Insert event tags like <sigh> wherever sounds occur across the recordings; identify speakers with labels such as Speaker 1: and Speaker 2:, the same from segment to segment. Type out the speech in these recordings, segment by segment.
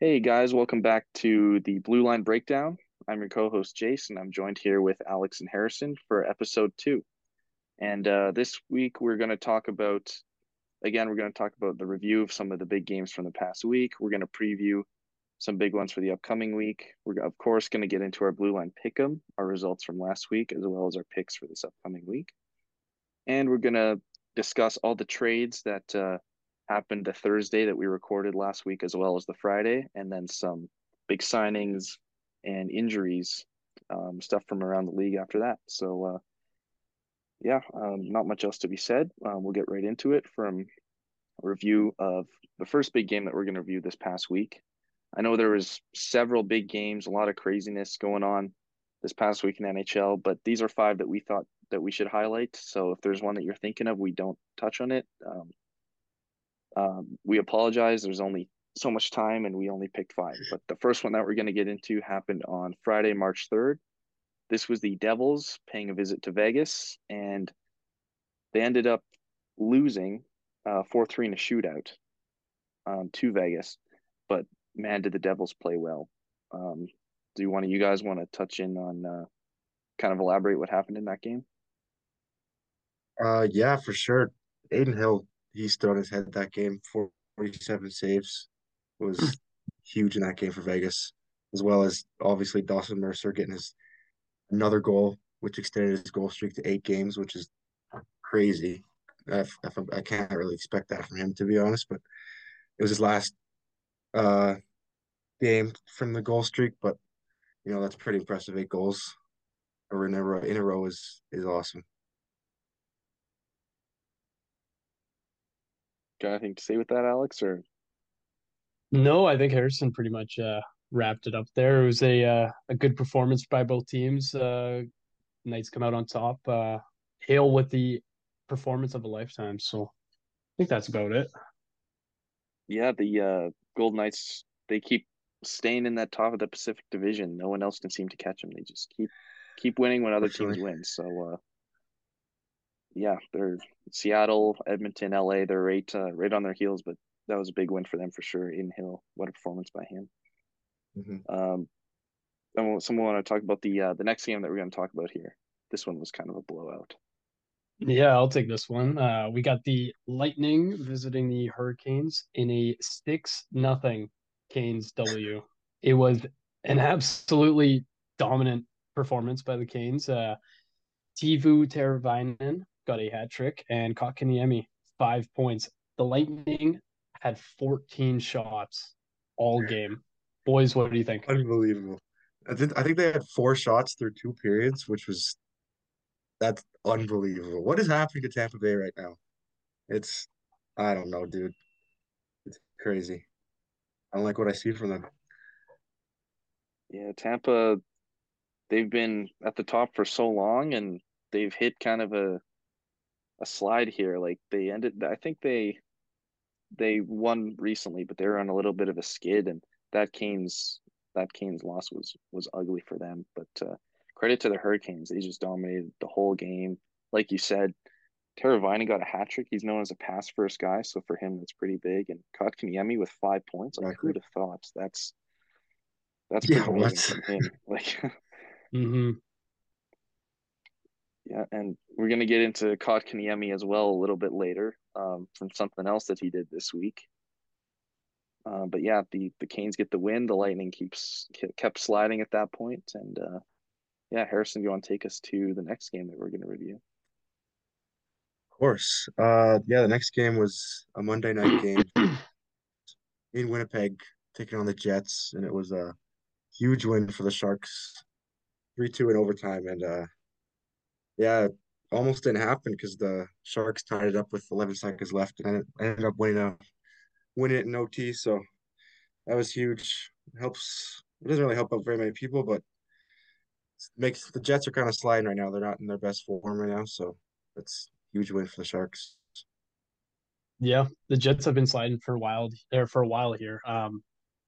Speaker 1: Hey guys, welcome back to the Blue Line Breakdown. I'm your co-host Jason. I'm joined here with Alex and Harrison for episode two. And uh, this week we're going to talk about, again, we're going to talk about the review of some of the big games from the past week. We're going to preview some big ones for the upcoming week. We're of course going to get into our Blue Line Pick'em, our results from last week, as well as our picks for this upcoming week. And we're going to discuss all the trades that uh, happened the Thursday that we recorded last week, as well as the Friday, and then some big signings and injuries, um, stuff from around the league after that. So, uh, yeah, um, not much else to be said. Um, we'll get right into it from a review of the first big game that we're going to review this past week. I know there was several big games, a lot of craziness going on this past week in NHL, but these are five that we thought that we should highlight. So if there's one that you're thinking of, we don't touch on it. Um, um, we apologize. There's only so much time, and we only picked five. But the first one that we're going to get into happened on Friday, March 3rd. This was the Devils paying a visit to Vegas, and they ended up losing uh, 4 3 in a shootout um, to Vegas. But man, did the Devils play well. Um, do you want to, you guys want to touch in on uh, kind of elaborate what happened in that game?
Speaker 2: Uh, yeah, for sure. Adin Hill he stood on his head that game. 47 saves was huge in that game for Vegas, as well as obviously Dawson Mercer getting his another goal, which extended his goal streak to eight games, which is crazy. If, if I can't really expect that from him, to be honest, but it was his last uh, game from the goal streak. But you know that's pretty impressive. Eight goals in a row, in a row is is awesome.
Speaker 1: Got anything to say with that, Alex? Or
Speaker 3: no, I think Harrison pretty much uh, wrapped it up there. It was a uh, a good performance by both teams. Uh, Knights come out on top. Uh, Hale with the performance of a lifetime. So I think that's about it.
Speaker 1: Yeah, the uh, Gold Knights they keep staying in that top of the Pacific Division. No one else can seem to catch them. They just keep keep winning when other teams win. So uh, yeah, they're Seattle, Edmonton, LA. They're right, uh, right on their heels, but that was a big win for them for sure. In Hill, what a performance by him. Mm-hmm. Um, and someone want to talk about the uh, the next game that we're going to talk about here. This one was kind of a blowout.
Speaker 3: Yeah, I'll take this one. Uh, we got the Lightning visiting the Hurricanes in a six nothing Canes W. It was an absolutely dominant performance by the Canes. Uh, Teuvo Teravainen got a hat trick, and Kotkaniemi five points. The Lightning had 14 shots all game. Boys, what do you think?
Speaker 2: Unbelievable. I think I think they had four shots through two periods, which was that's unbelievable. What is happening to Tampa Bay right now? It's I don't know, dude. It's crazy. I don't like what I see from them.
Speaker 1: Yeah, Tampa they've been at the top for so long and they've hit kind of a a slide here. Like they ended, I think they they won recently, but they're on a little bit of a skid, and that Canes that Canes loss was was ugly for them. But uh, credit to the Hurricanes, they just dominated the whole game. Like you said, Teravainen got a hat trick. He's known as a pass first guy, so for him that's pretty big. And Kotkaniemi with five points. Like who'd have thought? That's that's yeah, from him. <laughs> Like,
Speaker 3: mm-hmm.
Speaker 1: Yeah, and we're gonna get into Kotkaniemi as well a little bit later um, from something else that he did this week. Uh, but yeah, the the Canes get the win. The Lightning keeps kept sliding at that point, and uh, yeah, Harrison, you want to take us to the next game that we're going to review?
Speaker 2: Of course. Uh, yeah, the next game was a Monday night <coughs> game in Winnipeg, taking on the Jets, and it was a huge win for the Sharks, three two in overtime, and uh, yeah, almost didn't happen because the Sharks tied it up with 11 seconds left and ended up winning a winning it in OT. So that was huge. It helps. It doesn't really help out very many people, but makes the Jets are kind of sliding right now. They're not in their best form right now, so that's huge win for the Sharks.
Speaker 3: Yeah, the Jets have been sliding for a while there for a while here. Um,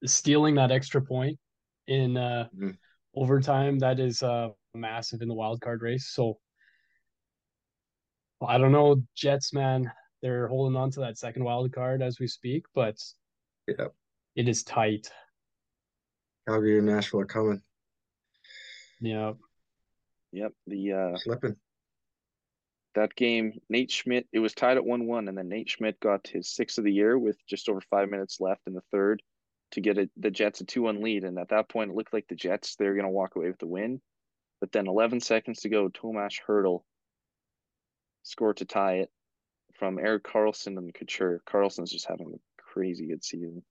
Speaker 3: stealing that extra point in uh, mm-hmm. overtime that is uh massive in the wild card race. So I don't know, Jets, man. They're holding on to that second wild card as we speak, but
Speaker 2: yeah,
Speaker 3: it is tight.
Speaker 2: Calgary and Nashville are coming,
Speaker 3: Yeah.
Speaker 1: Yep. The uh,
Speaker 2: slipping.
Speaker 1: that game, Nate Schmidt, it was tied at 1 1, and then Nate Schmidt got his sixth of the year with just over five minutes left in the third to get a, the Jets a 2 1 lead. And at that point, it looked like the Jets, they're going to walk away with the win. But then 11 seconds to go, Tomas Hertl scored to tie it from Erik Karlsson and Couture. Karlsson's just having a crazy good season.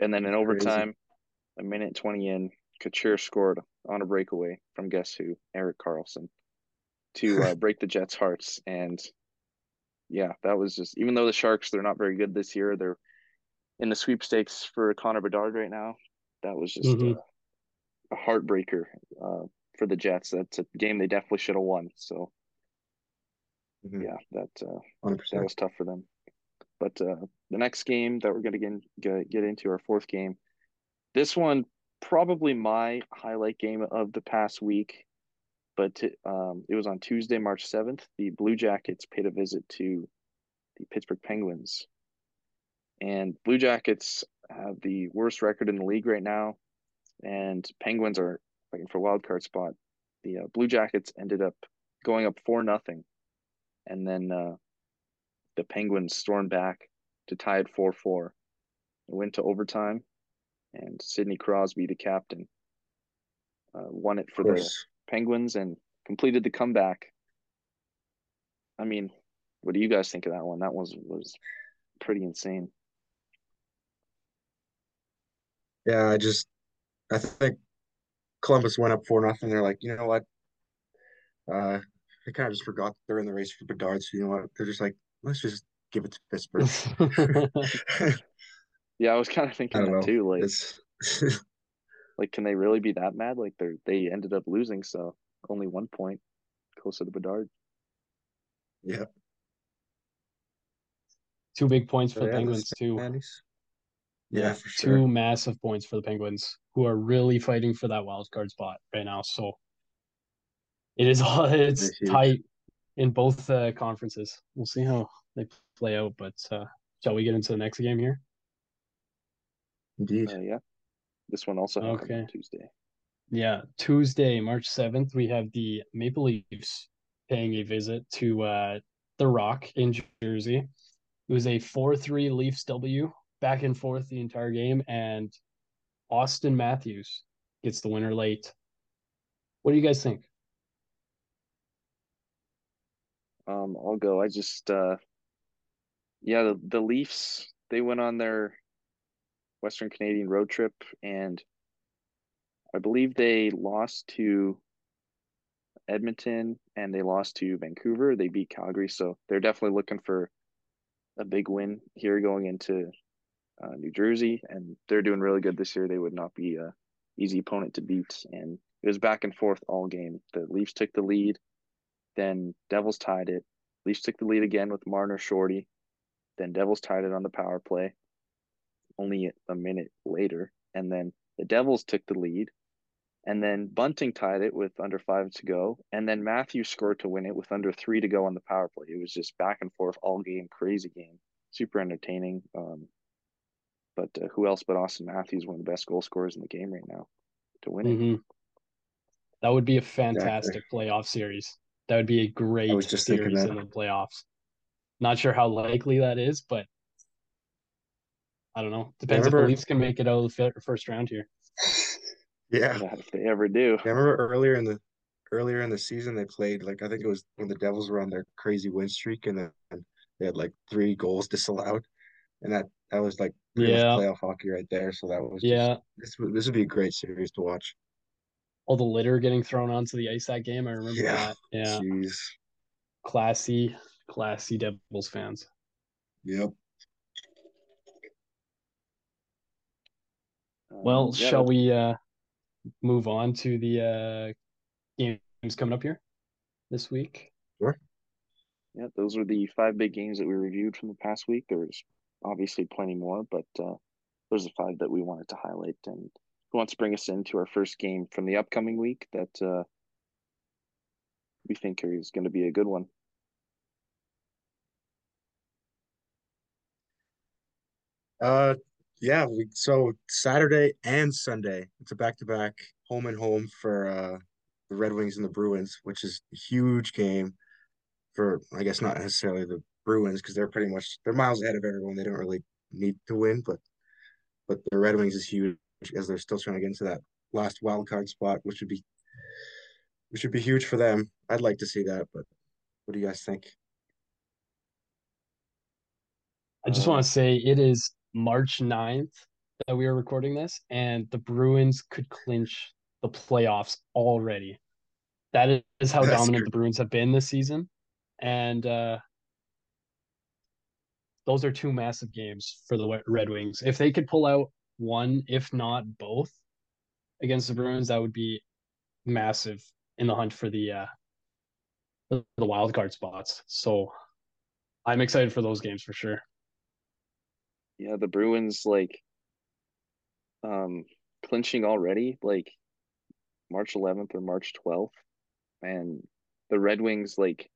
Speaker 1: And then in
Speaker 2: Crazy.
Speaker 1: overtime, a minute 20 in, Couture scored on a breakaway from guess who? Erik Karlsson to uh, <laughs> break the Jets' hearts. And yeah, that was just, even though the Sharks, they're not very good this year, they're in the sweepstakes for Connor Bedard right now. That was just
Speaker 3: Mhm.
Speaker 1: uh, a heartbreaker uh, for the Jets. That's a game they definitely should have won. So
Speaker 2: Mhm.
Speaker 1: yeah, that uh, that was tough for them. But uh, the next game that we're going to get, get get into our fourth game, this one probably my highlight game of the past week. But um, it was on Tuesday, March seventh. The Blue Jackets paid a visit to the Pittsburgh Penguins, and Blue Jackets have the worst record in the league right now, and Penguins are fighting for a wild card spot. The uh, Blue Jackets ended up going up four nothing, and then uh, the Penguins stormed back to tie it four four. It went to overtime, and Sidney Crosby, the captain, uh, won it for the. Penguins and completed the comeback. I mean, what do you guys think of that one? That was was pretty insane.
Speaker 2: Yeah, I just I think Columbus went up four nothing. They're like, you know what? Uh, they kind of just forgot they're in the race for Bedard. So you know what? They're just like, let's just give it to <laughs> Pittsburgh. <laughs>
Speaker 1: Yeah, I was kind of thinking that
Speaker 2: know.
Speaker 1: too. Like, <laughs> like, can they really be that mad? Like, they're they ended up losing, so only one point closer to Bedard.
Speaker 2: yeah.
Speaker 3: Two big points for
Speaker 2: So
Speaker 3: the Penguins
Speaker 2: that's
Speaker 3: too.
Speaker 2: Andy's. Yeah, for
Speaker 3: two
Speaker 2: sure.
Speaker 3: massive points for the Penguins, who are really fighting for that wild card spot right now. So it is all <laughs> it's
Speaker 2: It's
Speaker 3: tight in both uh, conferences. We'll see how they play out. But uh, shall we get into the next game here?
Speaker 2: Indeed.
Speaker 1: Uh, yeah, this one also happened on
Speaker 3: Okay.
Speaker 1: Tuesday.
Speaker 3: Yeah, Tuesday, March seventh, we have the Maple Leafs paying a visit to uh, the Rock in Jersey. It was a four-three Leafs W, back and forth the entire game, and Auston Matthews gets the winner late. What do you guys think?
Speaker 1: Um, I'll go. I just uh yeah, the, the Leafs, they went on their Western Canadian road trip and I believe they lost to Edmonton and they lost to Vancouver. They beat Calgary, so they're definitely looking for a big win here going into uh, New Jersey, and they're doing really good this year. They would not be a easy opponent to beat, and it was back and forth all game. The Leafs took the lead, then Devils tied it. Leafs took the lead again with Marner Shorty, then Devils tied it on the power play. Only a minute later, and then the Devils took the lead, and then Bunting tied it with under five to go, and then Matthews scored to win it with under three to go on the power play. It was just back and forth all game, crazy game, super entertaining. Um, but uh, who else but Auston Matthews, one of the best goal scorers in the game right now, to win it?
Speaker 3: Mhm. That would be a fantastic playoff series. That would be a great
Speaker 2: was just thinking
Speaker 3: series
Speaker 2: that.
Speaker 3: in the playoffs. Not sure how likely that is, but I don't know. Depends if the Leafs can make it out of the first round here. <sighs>
Speaker 2: Yeah.
Speaker 1: Yeah, if they ever do.
Speaker 2: I remember earlier in the earlier in the season they played like I think it was when the Devils were on their crazy win streak and then they had like three goals disallowed, and that that was like pretty
Speaker 3: Yeah.
Speaker 2: playoff hockey right there. So that was just,
Speaker 3: Yeah,
Speaker 2: this would this would be a great series to watch.
Speaker 3: All the litter getting thrown onto the ice that game. I remember
Speaker 2: Yeah.
Speaker 3: that. Yeah,
Speaker 2: Jeez.
Speaker 3: classy, classy Devils fans.
Speaker 2: Yep.
Speaker 3: Well,
Speaker 1: Um, yeah,
Speaker 3: shall we uh move on to the uh games coming up here this week? Sure.
Speaker 1: Yeah, those were the five big games that we reviewed from the past week. There's obviously plenty more, but uh, those are five that we wanted to highlight. And who wants to bring us into our first game from the upcoming week that uh, we think is going to be a good one?
Speaker 2: Uh, yeah, we so Saturday and Sunday. It's a back to back home and home for uh the Red Wings and the Bruins, which is a huge game for I guess not necessarily the Bruins because they're pretty much they're miles ahead of everyone. They don't really need to win, but but the Red Wings is huge as they're still trying to get into that last wild card spot, which would be which would be huge for them. I'd like to see that, but what do you guys think?
Speaker 3: I just want to say it is March 9th that we are recording this, and the Bruins could clinch the playoffs already. That is how
Speaker 2: That's
Speaker 3: dominant
Speaker 2: true.
Speaker 3: the Bruins have been this season. And uh, those are two massive games for the Red Wings. If they could pull out one, if not both, against the Bruins, that would be massive in the hunt for the uh, the wild card spots. So I'm excited for those games for sure.
Speaker 1: Yeah, the Bruins like um clinching already, like March 11th or March 12th, and the Red Wings like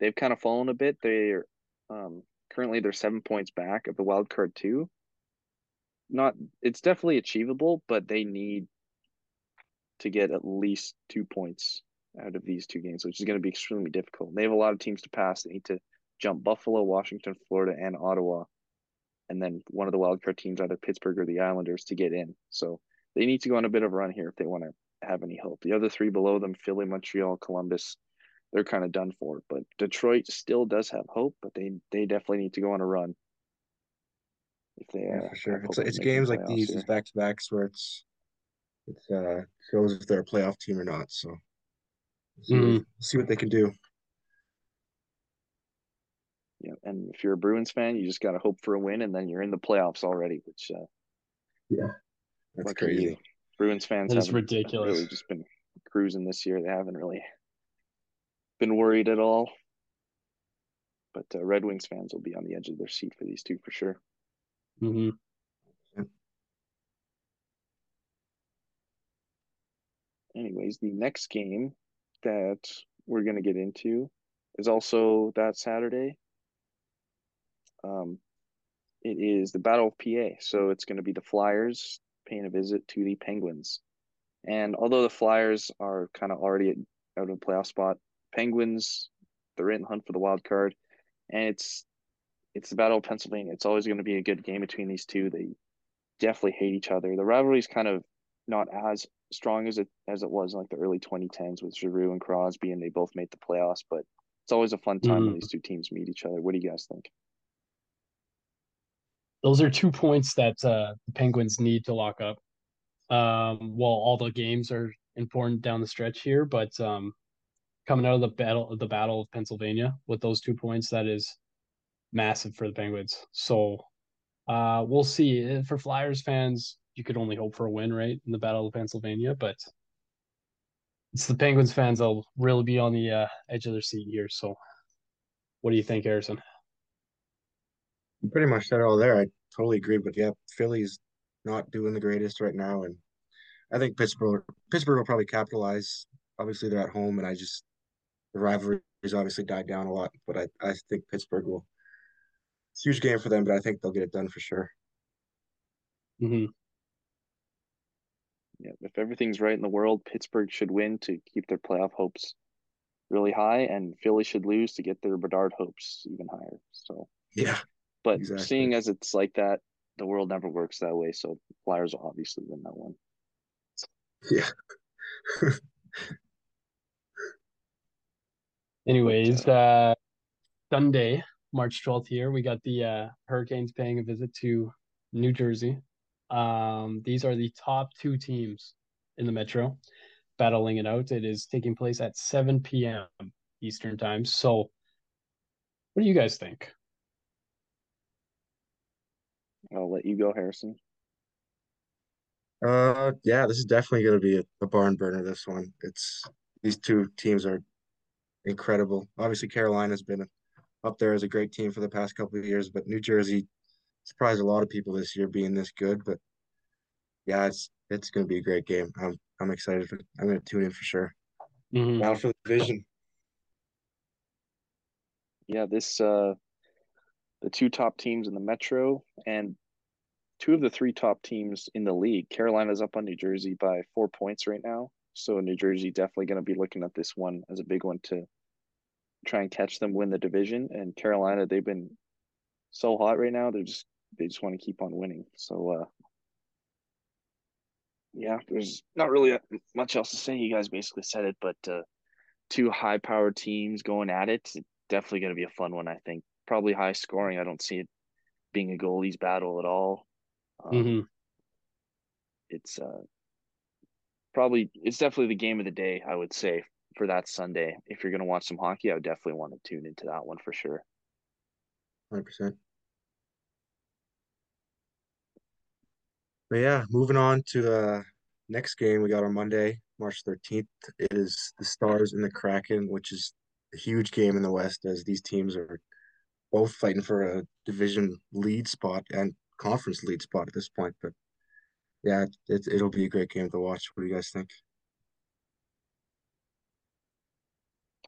Speaker 1: they've kind of fallen a bit. They're um currently they're seven points back of the wild card too. Not it's definitely achievable, but they need to get at least two points out of these two games, which is going to be extremely difficult. They have a lot of teams to pass. They need to jump Buffalo, Washington, Florida, and Ottawa, and then one of the wildcard teams, either Pittsburgh or the Islanders, to get in. So they need to go on a bit of a run here if they want to have any hope. The other three below them, Philly, Montreal, Columbus, they're kind of done for. But Detroit still does have hope, but they they definitely need to go on a run.
Speaker 2: If they yeah, for sure, it's it's games like these, these back to backs where it's it's uh shows if they're a playoff team or not. So see, mm. what, see what they can do.
Speaker 1: Yeah, and if you're a Bruins fan, you just got to hope for a win, and then you're in the playoffs already. Which, uh,
Speaker 2: yeah, that's crazy. You.
Speaker 1: Bruins fans
Speaker 3: have ridiculous.
Speaker 1: Really, just been cruising this year. They haven't really been worried at all. But uh, Red Wings fans will be on the edge of their seat for these two for sure.
Speaker 3: Mm-hmm.
Speaker 1: anyways, the next game that we're going to get into is also that Saturday. Um, it is the Battle of PA. So it's going to be the Flyers paying a visit to the Penguins. And although the Flyers are kind of already out of the playoff spot, Penguins, they're in the hunt for the wild card. And it's it's the Battle of Pennsylvania. It's always going to be a good game between these two. They definitely hate each other. The rivalry is kind of not as strong as it as it was in like the early 2010s with Giroux and Crosby, and they both made the playoffs. But it's always a fun time mm. when these two teams meet each other. What do you guys think?
Speaker 3: Those are two points that uh, the Penguins need to lock up. Um, well, all the games are important down the stretch here, but um, coming out of the battle, of the Battle of Pennsylvania, with those two points, that is massive for the Penguins. So uh, we'll see. For Flyers fans, you could only hope for a win, right, in the Battle of Pennsylvania. But it's the Penguins fans that'll really be on the uh, edge of their seat here. So, what do you think, Harrison?
Speaker 2: You pretty much said all there. I totally agree. But yeah, Philly's not doing the greatest right now, and I think Pittsburgh Pittsburgh will probably capitalize. Obviously, they're at home, and I just the rivalry has obviously died down a lot. But I I think Pittsburgh will. It's a huge game for them, but I think they'll get it done for sure.
Speaker 3: Mm-hmm.
Speaker 1: Yeah, if everything's right in the world, Pittsburgh should win to keep their playoff hopes really high, and Philly should lose to get their Bedard hopes even higher. So
Speaker 2: yeah,
Speaker 1: but exactly. seeing as it's like that, the world never works that way. So Flyers will obviously win that one.
Speaker 2: Yeah. <laughs> <laughs>
Speaker 3: Anyways, uh, Sunday, March 12th here, we got the uh, Hurricanes paying a visit to New Jersey. Um, these are the top two teams in the Metro battling it out. It is taking place at 7 p.m. Eastern time. So, what do you guys think?
Speaker 1: I'll let you go, Harrison.
Speaker 2: Uh, yeah, this is definitely going to be a, a barn burner. This one, it's these two teams are incredible. Obviously, Carolina's been up there as a great team for the past couple of years, but New Jersey surprised a lot of people this year being this good. But yeah, it's it's going to be a great game. I'm I'm excited. For, I'm going to tune in for sure.
Speaker 3: Mm-hmm.
Speaker 2: Out for the division.
Speaker 1: Yeah, this uh, the two top teams in the Metro, and two of the three top teams in the league. Carolina's up on New Jersey by four points right now. So New Jersey definitely going to be looking at this one as a big one to try and catch them win the division. And Carolina, they've been so hot right now. They're just they just want to keep on winning. So uh yeah, there's not really much else to say. You guys basically said it, but uh two high powered teams going at it. It's definitely going to be a fun one, I think. Probably high scoring. I don't see it being a goalies battle at all. Um,
Speaker 3: Mm-hmm.
Speaker 1: It's uh, probably it's definitely the game of the day. I would say for that Sunday. If you're going to watch some hockey, I would definitely want to tune into that one for sure.
Speaker 2: Hundred percent. But yeah, moving on to the next game we got on Monday, March 13th. It is the Stars and the Kraken, which is a huge game in the West as these teams are both fighting for a division lead spot and conference lead spot at this point. But yeah, it, it'll be a great game to watch. What do you guys think?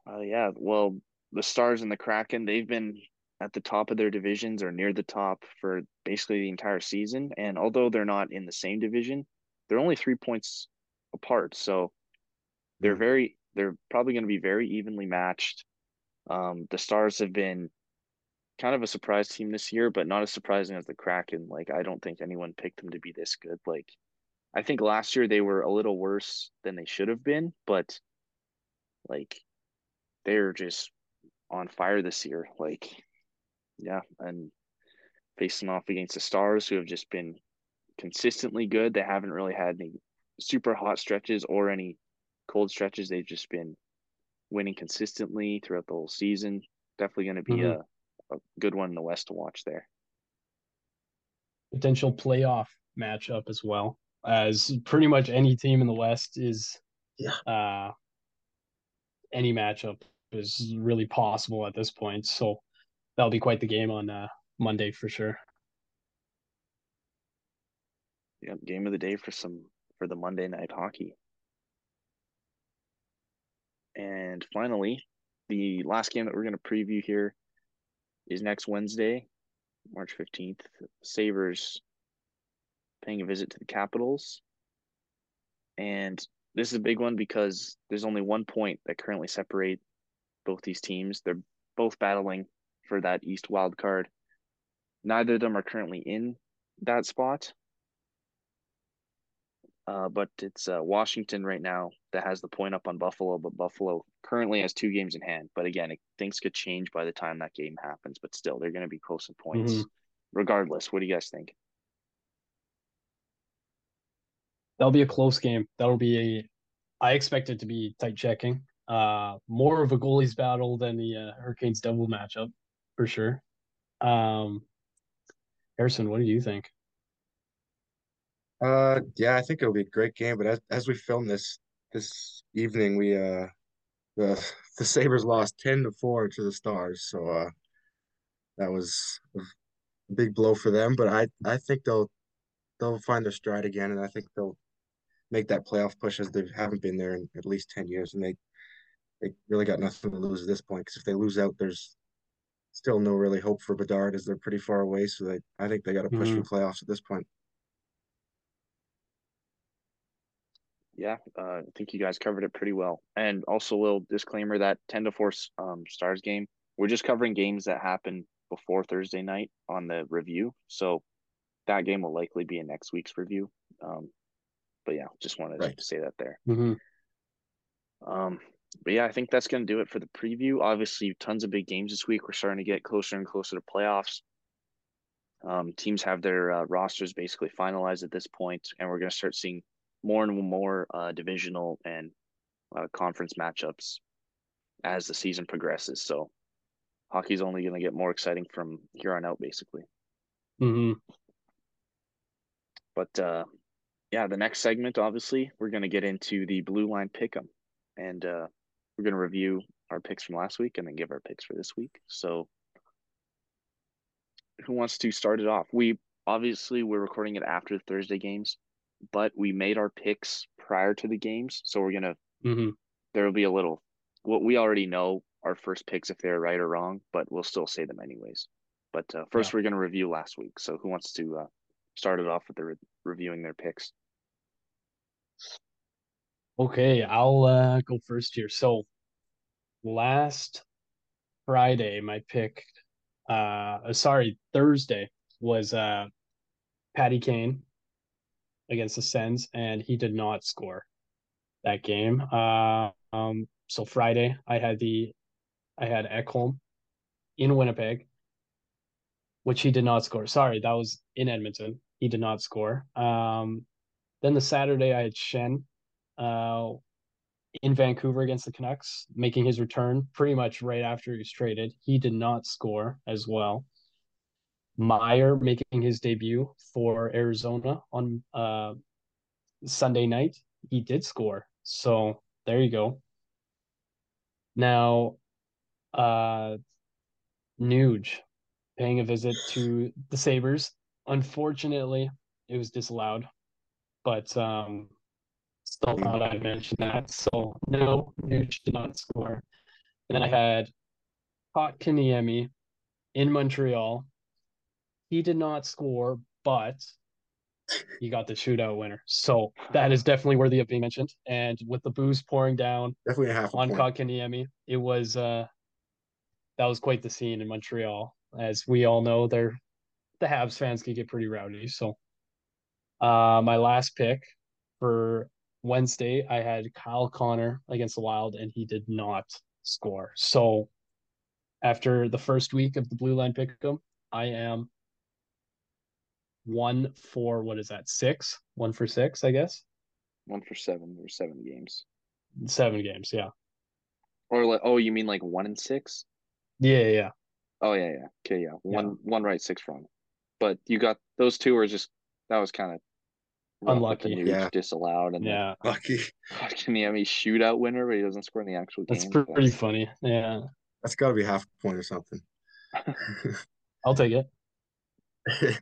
Speaker 1: Uh, yeah, well, the Stars and the Kraken, they've been at the top of their divisions or near the top for basically the entire season. And although they're not in the same division, they're only three points apart. So they're
Speaker 2: Mhm.
Speaker 1: very, they're probably going to be very evenly matched. Um, the Stars have been kind of a surprise team this year, but not as surprising as the Kraken. Like, I don't think anyone picked them to be this good. Like, I think last year they were a little worse than they should have been, but like, they're just on fire this year. Like, yeah, and facing off against the Stars, who have just been consistently good. They haven't really had any super hot stretches or any cold stretches. They've just been winning consistently throughout the whole season. Definitely going to be
Speaker 3: Mhm.
Speaker 1: a, a good one in the West to watch there.
Speaker 3: Potential playoff matchup as well, as pretty much any team in the West is.
Speaker 2: Yeah.
Speaker 3: Uh, any matchup is really possible at this point. So that'll be quite the game on uh, Monday for sure.
Speaker 1: Yeah, game of the day for some for the Monday night hockey. And finally, the last game that we're going to preview here is next Wednesday, March 15th. Sabres paying a visit to the Capitals. And this is a big one because there's only one point that currently separate both these teams. They're both battling for that East wild card. Neither of them are currently in that spot. Uh, but it's uh, Washington right now that has the point up on Buffalo, but Buffalo currently has two games in hand. But again, it, things could change by the time that game happens. But still, they're going to be close in points,
Speaker 3: Mhm.
Speaker 1: regardless. What do you guys think?
Speaker 3: That'll be a close game. That'll be a. I expect it to be tight checking. Uh, more of a goalies battle than the uh, Hurricanes double matchup, for sure. Um, Harrison, what do you think?
Speaker 2: Uh, yeah, I think it'll be a great game. But as as we film this this evening, we uh the <laughs> the Sabres lost ten to four to the Stars, so uh that was a big blow for them. But I I think they'll they'll find their stride again, and I think they'll make that playoff push as they haven't been there in at least ten years, and they they really got nothing to lose at this point. Because if they lose out, there's still no really hope for Bedard as they're pretty far away. So they I think they got to push for playoffs at this point.
Speaker 1: Yeah, uh, I think you guys covered it pretty well. And also, a little disclaimer that 10 to 4 um, Stars game, we're just covering games that happen before Thursday night on the review. So that game will likely be in next week's review. Um, but yeah, just wanted
Speaker 2: Right.
Speaker 1: to say that there.
Speaker 3: Mm-hmm.
Speaker 1: Um, but yeah, I think that's going to do it for the preview. Obviously, tons of big games this week. We're starting to get closer and closer to playoffs. Um, teams have their uh, rosters basically finalized at this point, and we're going to start seeing more and more uh, divisional and uh, conference matchups as the season progresses. So, hockey's only going to get more exciting from here on out, basically.
Speaker 3: Mm-hmm.
Speaker 1: But uh, yeah, the next segment, obviously, we're going to get into the blue line pick'em, and uh, we're going to review our picks from last week and then give our picks for this week. So, who wants to start it off? We obviously we're recording it after the Thursday games, but we made our picks prior to the games, so we're gonna
Speaker 3: Mm-hmm.
Speaker 1: there will be a little what we already know our first picks if they're right or wrong, but we'll still say them anyways. But uh, first, we're gonna review last week. So, who wants to uh, it off with the re- reviewing their picks.
Speaker 3: Okay, I'll uh, go first here. So last Friday, my pick, uh, sorry, Thursday was uh, Patty Kane against the Sens, and he did not score that game. Uh, um, so Friday, I had the, I had Ekholm in Winnipeg, which he did not score. Sorry, that was in Edmonton. He did not score. Um, then the Saturday, I had Schenn uh, in Vancouver against the Canucks, making his return pretty much right after he was traded. He did not score as well. Meyer making his debut for Arizona on uh, Sunday night. He did score. So there you go. Now, uh, Nuge paying a visit to the Sabres. Unfortunately, it was disallowed, but um, still thought I'd mention that. So no, Nuge did not score. And then I had Kotkaniemi in Montreal. He did not score, but he got the shootout winner. So that is definitely worthy of being mentioned. And with the booze pouring down
Speaker 2: Definitely half
Speaker 3: on. Kotkaniemi, it was uh that was quite the scene in Montreal. As we all know, they're the Habs fans can get pretty rowdy. So uh my last pick for Wednesday, I had Kyle Connor against the Wild, and he did not score. So after the first week of the blue line pick'em, I am one for what is that? Six? One for six, I guess.
Speaker 1: One for seven or seven games.
Speaker 3: Seven games, yeah.
Speaker 1: Or like, oh, you mean like one and six?
Speaker 3: Yeah, yeah, yeah.
Speaker 1: Oh yeah, yeah. Okay, yeah. One one right, six wrong. But you got those two were just that was kind of
Speaker 3: Unlucky.
Speaker 2: Yeah.
Speaker 1: disallowed, and
Speaker 3: Yeah,
Speaker 2: Lucky.
Speaker 1: Kotkaniemi shootout winner, but he doesn't score in the actual
Speaker 3: that's
Speaker 1: game.
Speaker 3: pretty funny. Yeah,
Speaker 2: That's got to be half a point or something. <laughs>
Speaker 3: I'll take it. <laughs>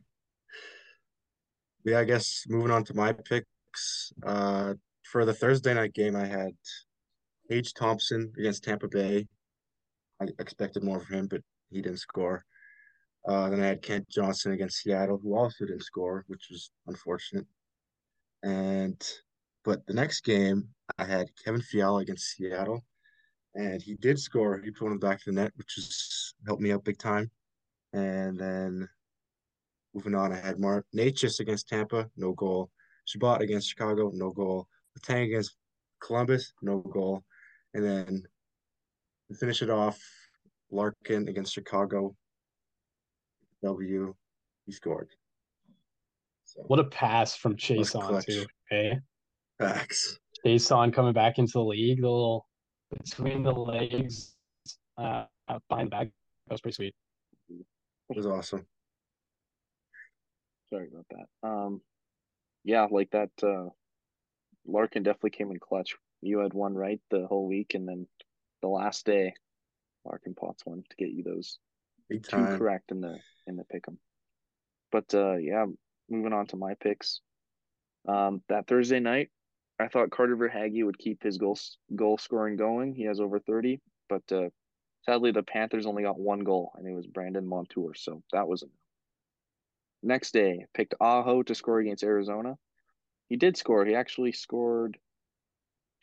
Speaker 2: Yeah, I guess moving on to my picks. Uh, for the Thursday night game, I had H. Thompson against Tampa Bay. I expected more from him, but he didn't score. Uh, then I had Kent Johnson against Seattle, who also didn't score, which was unfortunate. And but the next game, I had Kevin Fiala against Seattle, and he did score. He put one back to the net, which has helped me out big time. And then moving on, I had Mark Natchez against Tampa, no goal. Chabot against Chicago, no goal. Letang against Columbus, no goal. And then finish it off, Larkin against Chicago, W, he scored. So
Speaker 3: What a pass from Chase on
Speaker 2: clutch.
Speaker 3: too. Okay,
Speaker 2: facts.
Speaker 3: Chase on coming back into the league, the little between the legs, uh, behind the back. That was pretty sweet.
Speaker 2: It was awesome.
Speaker 1: Sorry about that. Um, yeah, like that. Uh, Larkin definitely came in clutch. You had one right the whole week, and then the last day, Larkin pots one to get you those
Speaker 2: Big
Speaker 1: two
Speaker 2: time.
Speaker 1: correct in the in the pick'em. But uh, yeah, moving on to my picks. Um, that Thursday night, I thought Carter Verhaeghe would keep his goal goal scoring going. He has over thirty, but uh, sadly the Panthers only got one goal, and it was Brandon Montour. So that was a. Next day, picked Aho to score against Arizona. He did score. He actually scored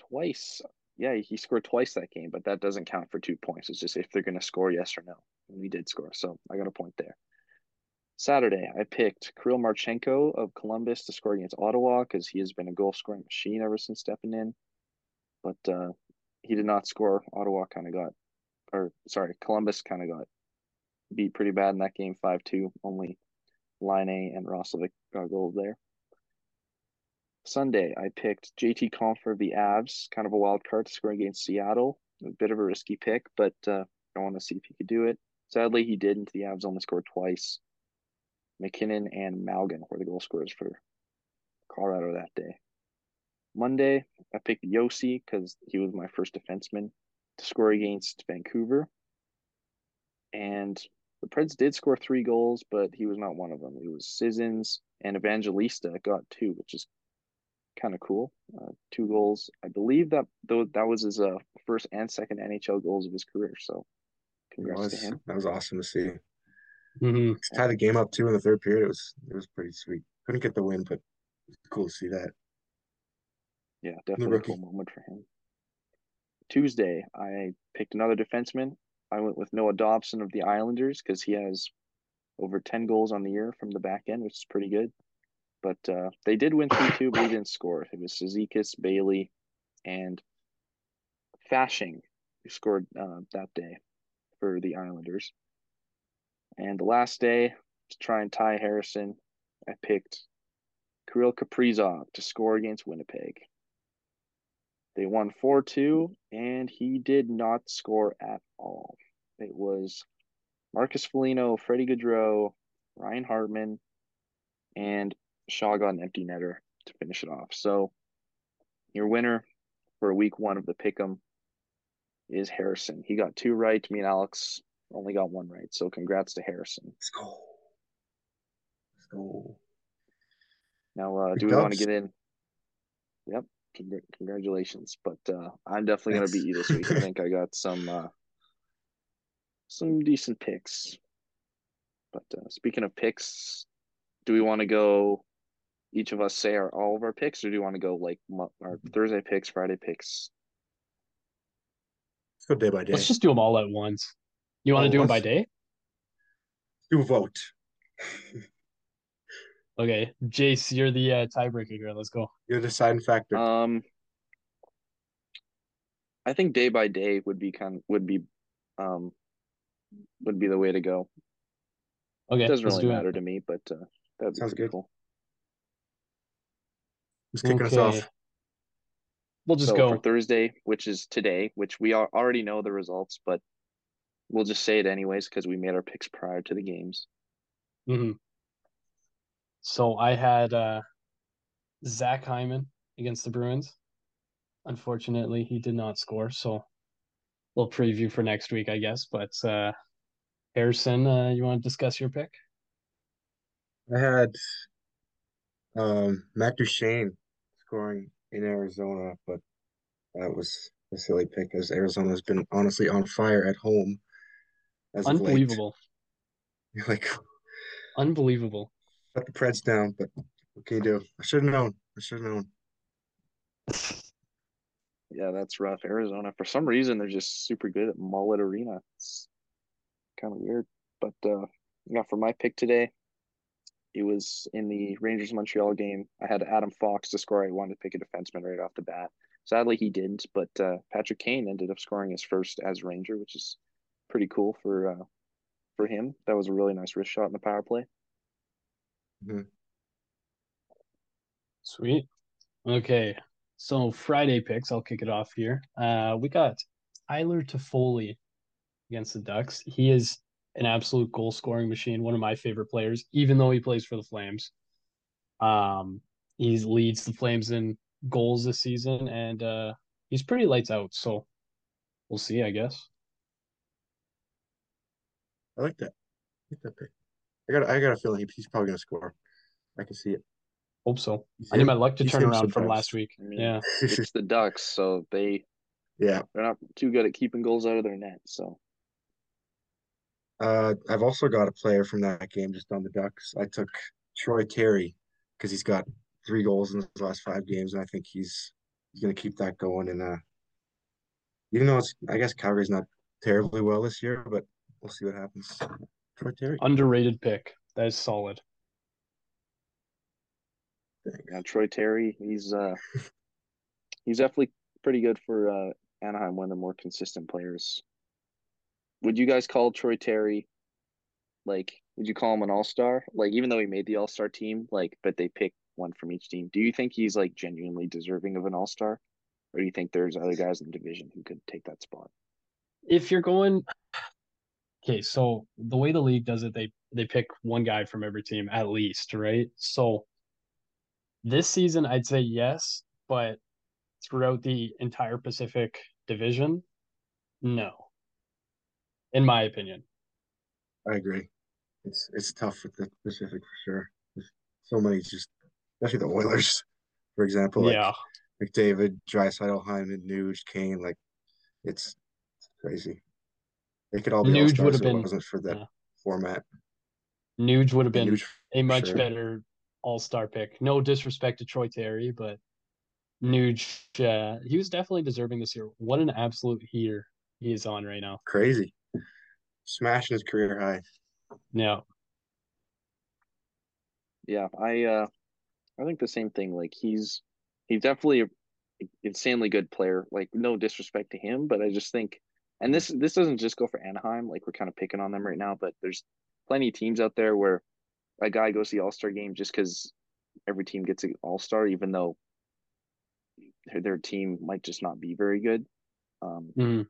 Speaker 1: twice. Yeah, he scored twice that game, but that doesn't count for two points. It's just if they're going to score, yes or no. And he did score, so I got a point there. Saturday, I picked Kirill Marchenko of Columbus to score against Ottawa because he has been a goal scoring machine ever since stepping in. But uh, he did not score. Ottawa kind of got, or sorry, Columbus kind of got beat pretty bad in that game, 5 2. Only Laine and Roslovic got goals there. Sunday, I picked JT Compher of the Avs, kind of a wild card to score against Seattle. A bit of a risky pick, but uh, I want to see if he could do it. Sadly, he didn't. The Avs only scored twice. MacKinnon and Malgin were the goal scorers for Colorado that day. Monday, I picked Josi because he was my first defenseman to score against Vancouver. And the Preds did score three goals, but he was not one of them. It was Sissons and Evangelista got two, which is kind of cool. Uh, two goals. I believe that though that was his uh, first and second NHL goals of his career. So congrats
Speaker 2: was,
Speaker 1: to him.
Speaker 2: that was awesome to see.
Speaker 3: Hmm
Speaker 2: Tie the game up too in the third period. It was it was pretty sweet. couldn't get the win, but it's cool to see that.
Speaker 1: Yeah, definitely a
Speaker 2: rookie.
Speaker 1: cool moment for him. Tuesday, I picked another defenseman. I went with Noah Dobson of the Islanders because he has over 10 goals on the year from the back end, which is pretty good. But uh, they did win 3 2, but he didn't score. It was Cizikas, Bailey, and Fasching who scored uh, that day for the Islanders. And the last day, to try and tie Harrison, I picked Kirill Kaprizov to score against Winnipeg. They won 4 2, and he did not score at all. It was Marcus Foligno, Freddie Gaudreau, Ryan Hartman, and Shaw got an empty netter to finish it off. So your winner for week one of the pick'em is Harrison. He got two right. Me and Alex only got one right. So congrats to Harrison.
Speaker 2: Let's go. Let's go.
Speaker 1: Now, uh,
Speaker 2: Good
Speaker 1: do we want to get in? Yep. Congr- Congratulations. But uh, I'm definitely going to beat you this week. I think I got some uh, some decent picks. But uh, speaking of picks, do we want to go? Each of us say our all of our picks, or do you want to go like mo- our Thursday picks, Friday picks?
Speaker 2: Let's go day by day.
Speaker 3: Let's just do them all at once. You want to do them by day?
Speaker 2: do a vote. <laughs>
Speaker 3: Okay, Jace, you're the uh, tiebreaker here. Let's go.
Speaker 2: You're the deciding factor.
Speaker 1: Um, I think day by day would be kind of, would be, um, would be the way to go.
Speaker 3: Okay,
Speaker 1: It doesn't really
Speaker 3: do
Speaker 1: matter
Speaker 3: it.
Speaker 1: to me, but uh, that'd
Speaker 2: Sounds good.
Speaker 1: cool.
Speaker 2: Who's kicking us off?
Speaker 3: We'll just
Speaker 1: so
Speaker 3: go.
Speaker 1: for Thursday, which is today, which we are, already know the results, but we'll just say it anyways because we made our picks prior to the games.
Speaker 3: hmm So I had uh, Zach Hyman against the Bruins. Unfortunately, he did not score, so we'll preview for next week, I guess. But uh, Harrison, uh, you want to discuss your pick?
Speaker 2: I had um Matt Duchene scoring in Arizona, but that was a silly pick as Arizona's been honestly on fire at home as of late.
Speaker 3: Unbelievable, <laughs>
Speaker 2: Like
Speaker 3: unbelievable.
Speaker 2: shut the Preds down, but what can you do? I should have known. I should have known.
Speaker 1: Yeah, that's rough. Arizona, for some reason, they're just super good at Mullet Arena. It's kind of weird. But uh, yeah, for my pick today, it was in the Rangers Montreal game. I had Adam Fox to score. I wanted to pick a defenseman right off the bat. Sadly, he didn't, but uh, Patrick Kane ended up scoring his first as Ranger, which is pretty cool for uh, for him. That was a really nice wrist shot in the power play. Mm-hmm.
Speaker 3: Sweet. Okay. So Friday picks, I'll kick it off here. Uh, we got Tyler Toffoli against the Ducks. He is an absolute goal scoring machine, one of my favorite players, even though he plays for the Flames. Um, he leads the Flames in goals this season, and uh, he's pretty lights out. So we'll see, I guess.
Speaker 2: I like that. I like that pick. I got I got a feeling he's probably gonna score. I can see it.
Speaker 3: Hope so.
Speaker 2: You see
Speaker 3: I need my luck to turn
Speaker 2: see him
Speaker 3: around from last week.
Speaker 1: I mean,
Speaker 3: Yeah.
Speaker 1: It's the Ducks, so they
Speaker 2: Yeah.
Speaker 1: they're not too good at keeping goals out of their net. So
Speaker 2: Uh, I've also got a player from that game just on the Ducks. I took Troy Terry because he's got three goals in his last five games, and I think he's he's gonna keep that going. And uh, even though it's I guess Calgary's not terribly well this year, but we'll see what happens. Troy Terry.
Speaker 3: Underrated pick. That is solid.
Speaker 1: yeah, Troy Terry, he's uh <laughs> he's definitely pretty good for uh Anaheim, one of the more consistent players. Would you guys call Troy Terry like would you call him an all-star? Like even though he made the all-star team, like but they picked one from each team. Do you think he's like genuinely deserving of an all-star? Or do you think there's other guys in the division who could take that spot?
Speaker 3: if you're going okay so the way the league does it they they pick one guy from every team at least right so this season i'd say yes but throughout the entire pacific division no in my opinion
Speaker 2: I agree. It's it's tough with the Pacific for sure. There's so many just, especially the Oilers, <laughs> for example, like
Speaker 3: yeah
Speaker 2: McDavid, Draisaitl, Hyman, Nuge, Kane. Like it's, it's crazy. They could all be
Speaker 3: Nuge would
Speaker 2: stars
Speaker 3: have
Speaker 2: if it
Speaker 3: been-
Speaker 2: wasn't for that
Speaker 3: yeah.
Speaker 2: format.
Speaker 3: nuge would have been
Speaker 2: Nuge
Speaker 3: a much
Speaker 2: sure.
Speaker 3: better all star pick. No disrespect to Troy Terry, but Nuge, uh, he was definitely deserving this year. What an absolute heater he is on right now.
Speaker 2: Crazy. Smashing his career high.
Speaker 3: Yeah.
Speaker 1: Yeah, I uh I think the same thing. Like he's he's definitely a insanely good player. Like no disrespect to him, but I just think and this this doesn't just go for Anaheim, like we're kind of picking on them right now, but there's plenty of teams out there where a guy goes to the All-Star game just because every team gets an All-Star, even though their team might just not be very good. Um,
Speaker 3: Mhm.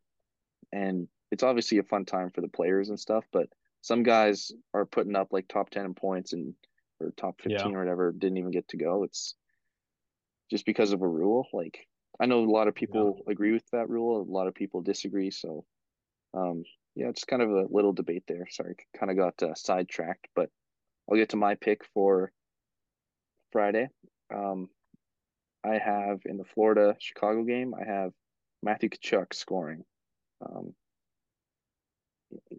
Speaker 1: and it's obviously a fun time for the players and stuff, but some guys are putting up like top 10 in points and or top 15
Speaker 3: Yeah.
Speaker 1: or whatever didn't even get to go. It's just because of a rule. Like I know a lot of people agree with that rule, a lot of people disagree. So um yeah, it's kind of a little debate there. Sorry, kind of got uh, sidetracked, but I'll get to my pick for Friday. Um I have in the Florida Chicago game, I have Matthew Tkachuk scoring. Um,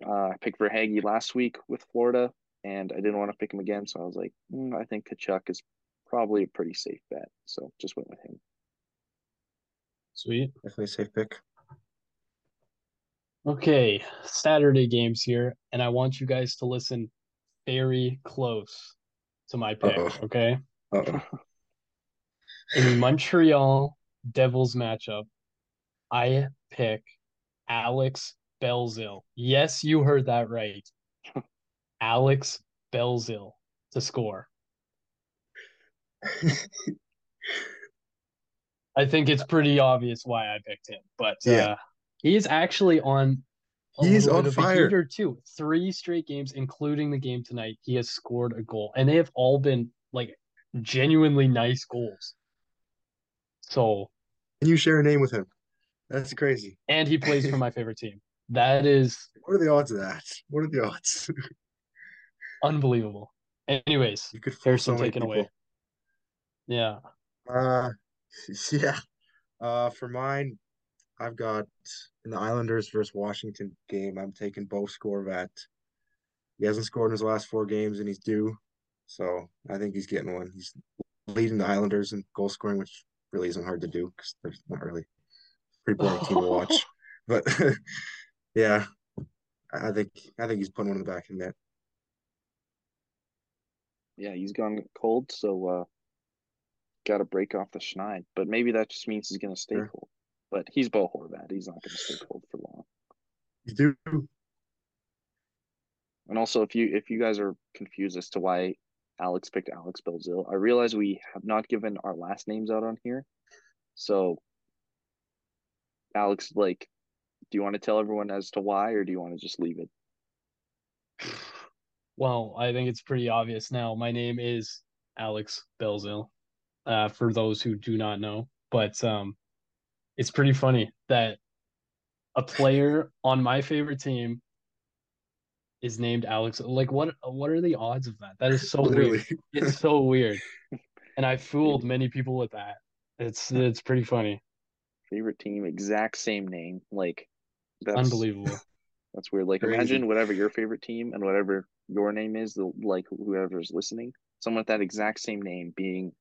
Speaker 1: uh, I picked Verhaeghe last week with Florida, and I didn't want to pick him again, so I was like, mm, I think Tkachuk is probably a pretty safe bet, so just went with him.
Speaker 3: Sweet.
Speaker 2: Definitely a safe pick.
Speaker 3: Okay, Saturday games here, and I want you guys to listen very close to my pick,
Speaker 2: Uh-oh.
Speaker 3: okay?
Speaker 2: Uh-oh. <laughs>
Speaker 3: In the Montreal Devils matchup, I pick Alex Belzil. Yes, you heard that right. <laughs> Alex Belzil to score. <laughs> I think it's pretty obvious why I picked him, but
Speaker 2: Yeah.
Speaker 3: uh, he's actually on
Speaker 2: He's on
Speaker 3: bit of a
Speaker 2: fire.
Speaker 3: too. Three straight games, including the game tonight, he has scored a goal, and they have all been like genuinely nice goals. So,
Speaker 2: And you share a name with him. That's crazy.
Speaker 3: and he plays for my <laughs> favorite team. That is
Speaker 2: What are the odds of that? What are the odds? <laughs>
Speaker 3: unbelievable. Anyways,
Speaker 2: you could
Speaker 3: Harrison
Speaker 2: so
Speaker 3: taken away. Yeah.
Speaker 2: Uh, <laughs> yeah. Uh, for mine, I've got in the Islanders versus Washington game. I'm taking Bo Horvat. He hasn't scored in his last four games, and he's due. So I think he's getting one. He's leading the Islanders in goal scoring, which really isn't hard to do because they're not really pretty boring team to watch. <laughs> But <laughs> yeah, I I think I think he's putting one in the back of the net.
Speaker 1: Yeah, he's gone cold, so uh, got to break off the schneid. But maybe that just means he's going to stay
Speaker 2: Sure.
Speaker 1: cold. But he's Bo Horvat. He's not going to stay cold for long.
Speaker 2: You do.
Speaker 1: And also, if you if you guys are confused as to why Alex picked Alex Belzil, I realize we have not given our last names out on here. So, Alex, like, do you want to tell everyone as to why, or do you want to just leave it? <sighs>
Speaker 3: Well, I think it's pretty obvious now. My name is Alex Belzil. Uh, for those who do not know, but um, it's pretty funny that a player on my favorite team is named Alex. Like, what? What are the odds of that? That is so
Speaker 2: Literally.
Speaker 3: weird. It's so weird, <laughs> and I fooled many people with that. It's it's pretty funny,
Speaker 1: Favorite team, exact same name. Like, that's
Speaker 3: unbelievable.
Speaker 1: That's weird. Like,
Speaker 2: Crazy.
Speaker 1: imagine whatever your favorite team and whatever your name is, the like whoever's listening, someone with that exact same name being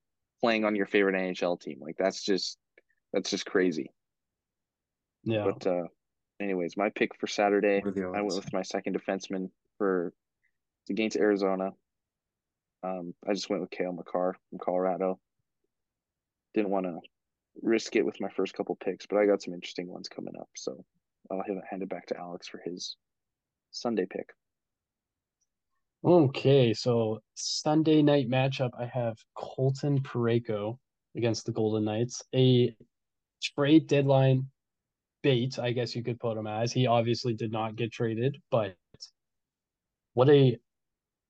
Speaker 1: playing on your favorite NHL team. Like, that's just that's just crazy.
Speaker 3: Yeah,
Speaker 1: But uh, anyways, my pick for Saturday,
Speaker 2: What are the
Speaker 1: I went with my second defenseman for against Arizona. Um, I just went with Cale Makar from Colorado. Didn't want to risk it with my first couple picks, but I got some interesting ones coming up. So I'll hand it back to Alex for his Sunday pick.
Speaker 3: Okay, so Sunday night matchup, I have Colton Parayko against the Golden Knights. A trade deadline bait, I guess you could put him as. He obviously did not get traded, but what a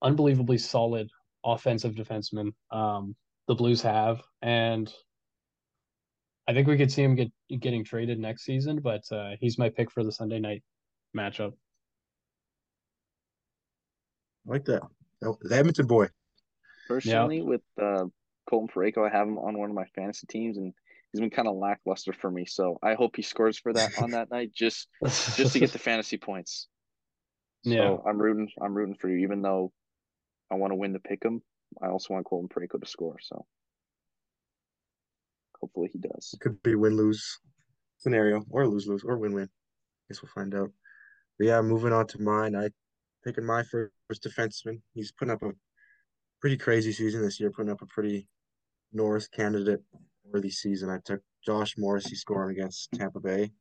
Speaker 3: unbelievably solid offensive defenseman um, the Blues have, and I think we could see him get getting traded next season. But uh, he's my pick for the Sunday night matchup.
Speaker 2: I like that. Oh, the Edmonton boy.
Speaker 1: Personally, with uh, Colton Parayko, I have him on one of my fantasy teams, and he's been kind of lackluster for me. So I hope he scores for that on that night, just just to get the <laughs> fantasy points. So
Speaker 3: Yeah.
Speaker 1: I'm rooting. I'm rooting for you, even though I want to win the pick 'em. I also want Colton Parayko to score. So hopefully he does.
Speaker 2: It could be win lose scenario or lose lose or win win. I guess we'll find out. But yeah, moving on to mine. I taking my first defenseman. He's putting up a pretty crazy season this year, putting up a pretty Norris candidate worthy season. I took Josh Morrissey scoring against Tampa Bay.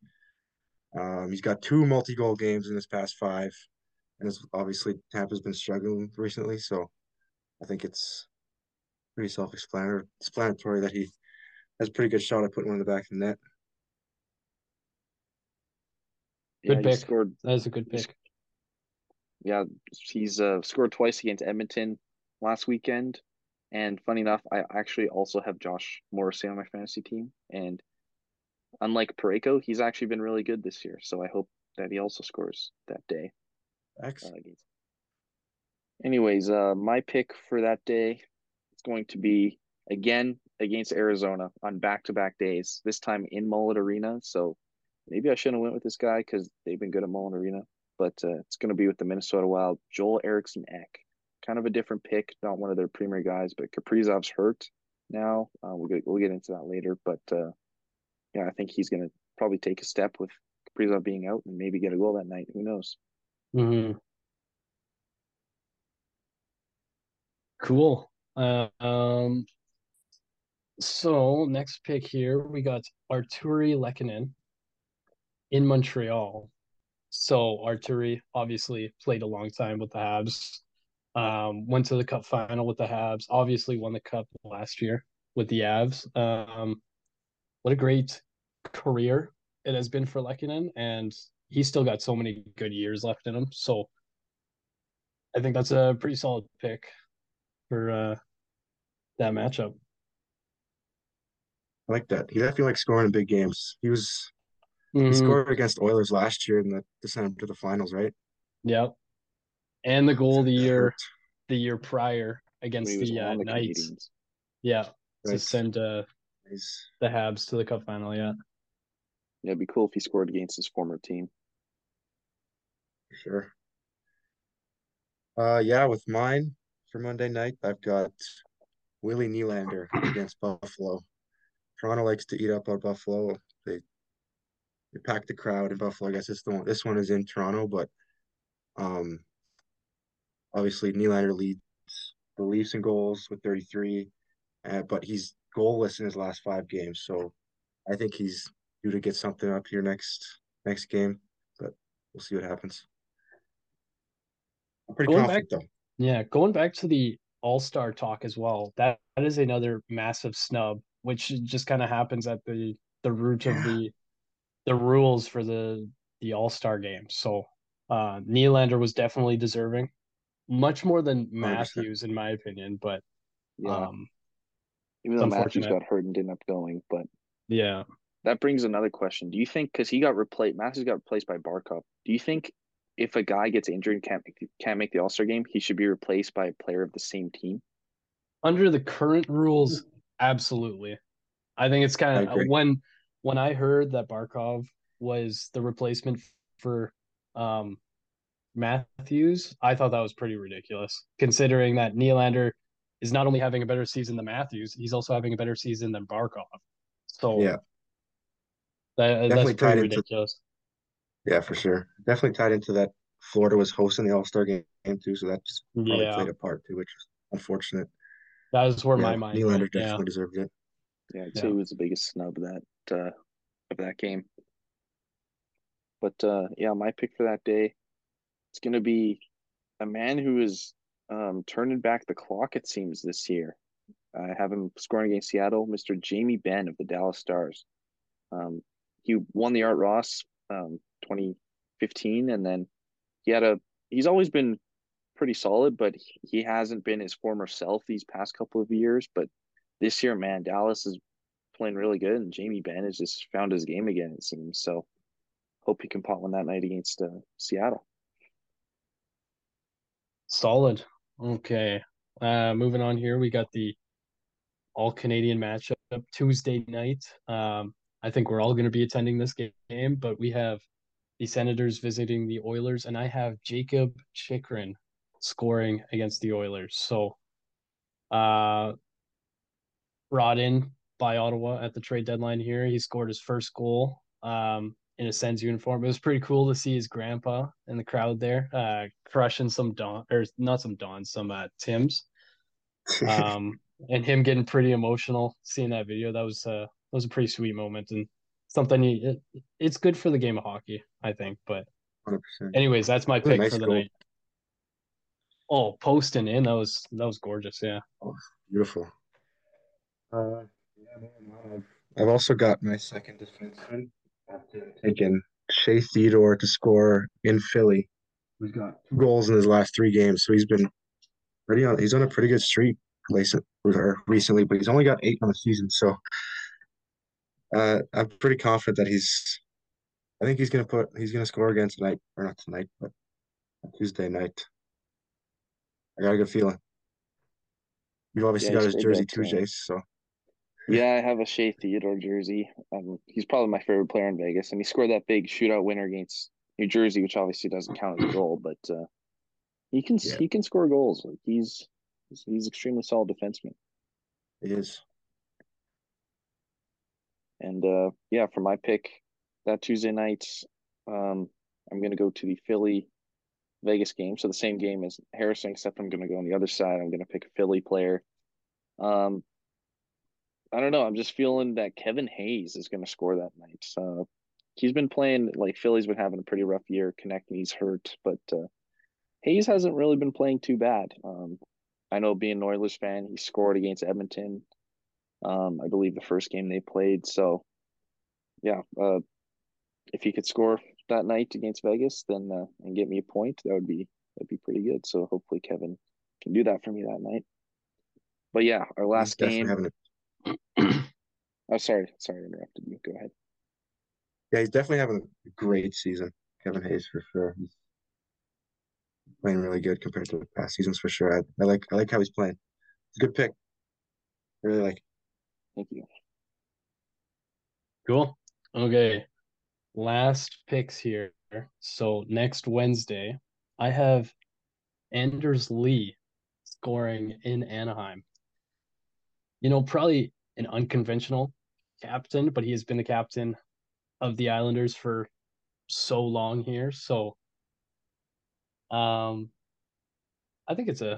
Speaker 2: Um, he's got two multi-goal games in his past five, and it's obviously Tampa's been struggling recently, so I think it's pretty self-explanatory that he has a pretty good shot at putting one in the back of the net.
Speaker 3: Good
Speaker 1: yeah,
Speaker 3: pick.
Speaker 1: Scored.
Speaker 3: That is a good pick.
Speaker 1: Yeah, he's uh, scored twice against Edmonton last weekend, and funny enough, I actually also have Josh Morrissey on my fantasy team, and unlike Parayko, he's actually been really good this year. So I hope that he also scores that day.
Speaker 2: Excellent. Uh,
Speaker 1: anyways, uh, my pick for that day is going to be again against Arizona on back-to-back days. This time in Mullet Arena. So maybe I shouldn't have went with this guy because they've been good at Mullet Arena. But uh, it's going to be with the Minnesota Wild, Joel Eriksson Ek. Kind of a different pick, not one of their premier guys, but Kaprizov's hurt now. Uh, we'll get we'll get into that later, but uh, yeah, I think he's going to probably take a step with Kaprizov being out and maybe get a goal that night. Who knows?
Speaker 3: Mm-hmm. Cool. Uh, um, so next pick here, we got Artturi Lehkonen in Montreal. So Artturi obviously played a long time with the Habs. Um, went to the Cup final with the Habs. Obviously won the Cup last year with the Avs. Um, what a great career it has been for Lehkonen, and he's still got so many good years left in him. So I think that's a pretty solid pick for uh, that matchup.
Speaker 2: I like that. He definitely likes scoring in big games. He was mm-hmm. he scored against Oilers last year in the to send him to the finals, right?
Speaker 3: Yep. And the goal the year the year prior against the, uh, the Knights. Canadiens. Yeah. Right. To send uh nice. the Habs to the cup final, yeah.
Speaker 1: Yeah, it'd be cool if he scored against his former team.
Speaker 2: Sure. Uh yeah, with mine for Monday night, I've got Willie Nylander against Buffalo. Toronto likes to eat up on Buffalo. They they pack the crowd in Buffalo. I guess this the one. This one is in Toronto, but um, obviously Nylander leads the Leafs in goals with 33, uh, but he's goalless in his last five games. So I think he's due to get something up here next next game, but we'll see what happens. I'm pretty going confident
Speaker 3: back,
Speaker 2: though.
Speaker 3: Yeah, going back to the All Star talk as well. That that is another massive snub which just kind of happens at the the root yeah. of the the rules for the the All Star game. So uh Nylander was definitely deserving, much more than Matthews 100%. in my opinion. But yeah, um,
Speaker 1: even though Matthews got hurt and didn't end up going, but
Speaker 3: yeah,
Speaker 1: that brings another question. Do you think because he got replaced, Matthews got replaced by Barkov? Do you think if a guy gets injured and can't make, can't make the All Star game, he should be replaced by a player of the same team?
Speaker 3: Under the current rules, Absolutely. I think it's kind of when when I heard that Barkov was the replacement for um Matthews, I thought that was pretty ridiculous, considering that Nylander is not only having a better season than Matthews, he's also having a better season than Barkov. So
Speaker 2: yeah,
Speaker 3: that, that's pretty ridiculous.
Speaker 2: Into, yeah, for sure. Definitely tied into that. Florida was hosting the All Star game too, so that just probably yeah. played a part too, which is unfortunate.
Speaker 3: That is where yeah, my mind.
Speaker 2: Nylander definitely yeah. deserved it.
Speaker 1: Yeah, I'd say he was the biggest snub of that uh, of that game. But uh, yeah, my pick for that day, it's going to be a man who is um, turning back the clock. It seems this year. I have him scoring against Seattle, Mr. Jamie Benn of the Dallas Stars. Um, he won the Art Ross um, 2015, and then he had a. He's always been pretty solid, but he hasn't been his former self these past couple of years. But this year, man, Dallas is playing really good, and Jamie has just found his game again. It seems so. Hope he can pot one that night against uh, Seattle.
Speaker 3: Solid. Okay. Uh, moving on here, we got the all Canadian matchup Tuesday night. Um, I think we're all going to be attending this game, but we have the Senators visiting the Oilers, and I have Jakob Chychrun scoring against the Oilers. So Uh, brought in by Ottawa at the trade deadline here. He scored his first goal um, in a Sens uniform. It was pretty cool to see his grandpa in the crowd there, uh, crushing some Don or not some Don, some uh, Tim's. <laughs> Um, and him getting pretty emotional seeing that video. That was uh was a pretty sweet moment and something you, it, it's good for the game of hockey, I think. But
Speaker 2: 100%.
Speaker 3: anyways, that's my pick
Speaker 2: nice
Speaker 3: for the
Speaker 2: goal.
Speaker 3: night. Oh, posting in that was that was gorgeous. Yeah.
Speaker 2: Beautiful. Uh, yeah, man, I've, I've also got my second defenseman. I've taken Shea Theodore to score in Philly. He's got two goals in his last three games, so he's been pretty on. He's on a pretty good streak recently, but he's only got eight on the season. So uh, I'm pretty confident that he's. I think he's gonna put. He's gonna score again tonight, or not tonight, but Tuesday night. I got a good feeling. You've obviously
Speaker 1: Yeah,
Speaker 2: got his jersey too,
Speaker 1: tonight.
Speaker 2: Jace. So
Speaker 1: Yeah, I have a Shea Theodore jersey. Um, he's probably my favorite player in Vegas, and he scored that big shootout winner against New Jersey, which obviously doesn't count as a goal, but uh, he can
Speaker 2: Yeah.
Speaker 1: he can score goals. Like he's he's, he's extremely solid defenseman.
Speaker 2: it is.
Speaker 1: And uh, yeah, for my pick that Tuesday night, um, I'm gonna go to the Philly Vegas game. So the same game as Harrison, except I'm gonna go on the other side. I'm gonna pick a Philly player. Um, I don't know. I'm just feeling that Kevin Hayes is gonna score that night. So he's been playing like Philly's been having a pretty rough year. Konecny's hurt, but uh, Hayes hasn't really been playing too bad. Um, I know being an Oilers fan, he scored against Edmonton. Um, I believe the first game they played. So, yeah, uh, if he could score that night against Vegas, then uh, and get me a point, that would be that'd be pretty good. So hopefully Kevin can do that for me that night. But yeah, our last game.
Speaker 2: having a
Speaker 1: Oh, sorry, sorry, I interrupted you. Go ahead.
Speaker 2: yeah, he's definitely having a great season. Kevin Hayes for sure. He's playing really good compared to the past seasons for sure. I, I like I like how he's playing. It's a good pick. I really like.
Speaker 1: Thank you.
Speaker 3: Cool. Okay. Last picks here. So next Wednesday, I have Anders Lee scoring in Anaheim. You know, probably an unconventional captain, but he has been the captain of the Islanders for so long here. So um I think it's a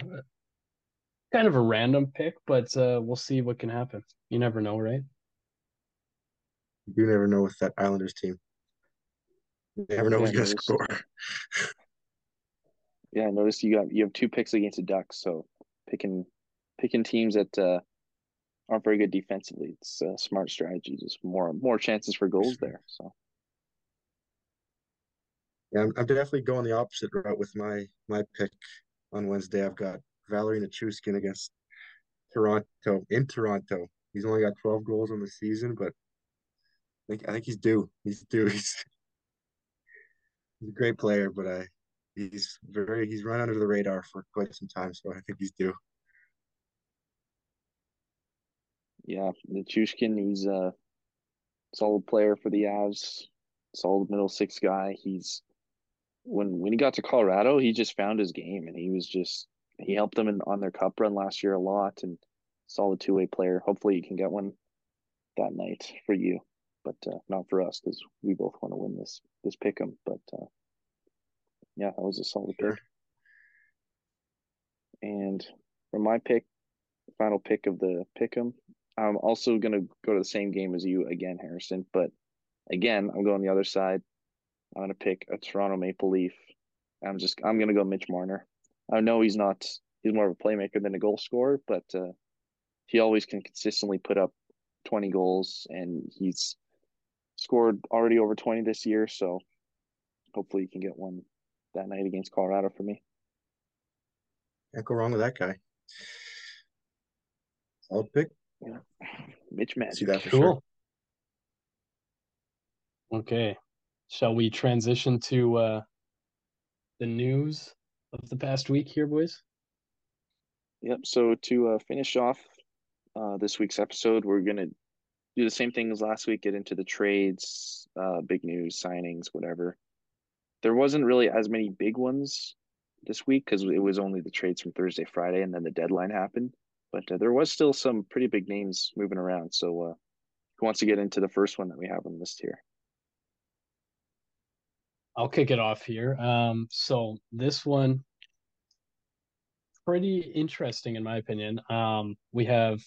Speaker 3: kind of a random pick, but uh we'll see what can happen. You never know, right?
Speaker 2: You never know with that Islanders team. You never know
Speaker 1: Yeah,
Speaker 2: who's gonna score.
Speaker 1: Yeah, I noticed you got you have two picks against the Ducks, so picking picking teams that uh, aren't very good defensively. It's a smart strategy. Just more more chances for goals there. So
Speaker 2: Yeah, I'm, I'm definitely going the opposite route with my my pick on Wednesday. I've got Valeri Nichushkin against Toronto in Toronto. He's only got 12 goals on the season, but I think I think he's due. He's due. <laughs> He's, he's a great player, but I he's very he's run under the radar for quite some time, so I think he's due.
Speaker 1: Yeah, Nichushkin, he's a solid player for the Avs, solid middle six guy. He's when when he got to Colorado, he just found his game, and he was just he helped them in, on their cup run last year a lot, and solid two way player. Hopefully, you can get one that night for you, but uh, not for us because we both want to win this this pick 'em. But uh, yeah, that was a solid
Speaker 2: Sure.
Speaker 1: pick. And for my pick, final pick of the pick 'em, I'm also gonna go to the same game as you again, Harrison. But again, I'm going the other side. I'm gonna pick a Toronto Maple Leaf. I'm just I'm gonna go Mitch Marner. I know he's not he's more of a playmaker than a goal scorer, but uh, he always can consistently put up 20 goals, and he's scored already over 20 this year. So hopefully, you can get one that night against Colorado for me.
Speaker 2: Can't go wrong with that guy. I'll pick.
Speaker 1: Mitch Magic.
Speaker 2: See that for
Speaker 3: Cool.
Speaker 2: sure.
Speaker 3: Okay. Shall we transition to uh the news of the past week here, boys?
Speaker 1: Yep. So to uh, finish off uh, this week's episode, we're gonna do the same thing as last week. Get into the trades, uh, big news, signings, whatever. There wasn't really as many big ones this week because it was only the trades from Thursday, Friday, and then the deadline happened. But uh, there was still some pretty big names moving around. So, uh, who wants to get into the first one that we have on the list here?
Speaker 3: I'll kick it off here. Um, so this one, pretty interesting in my opinion. Um, we have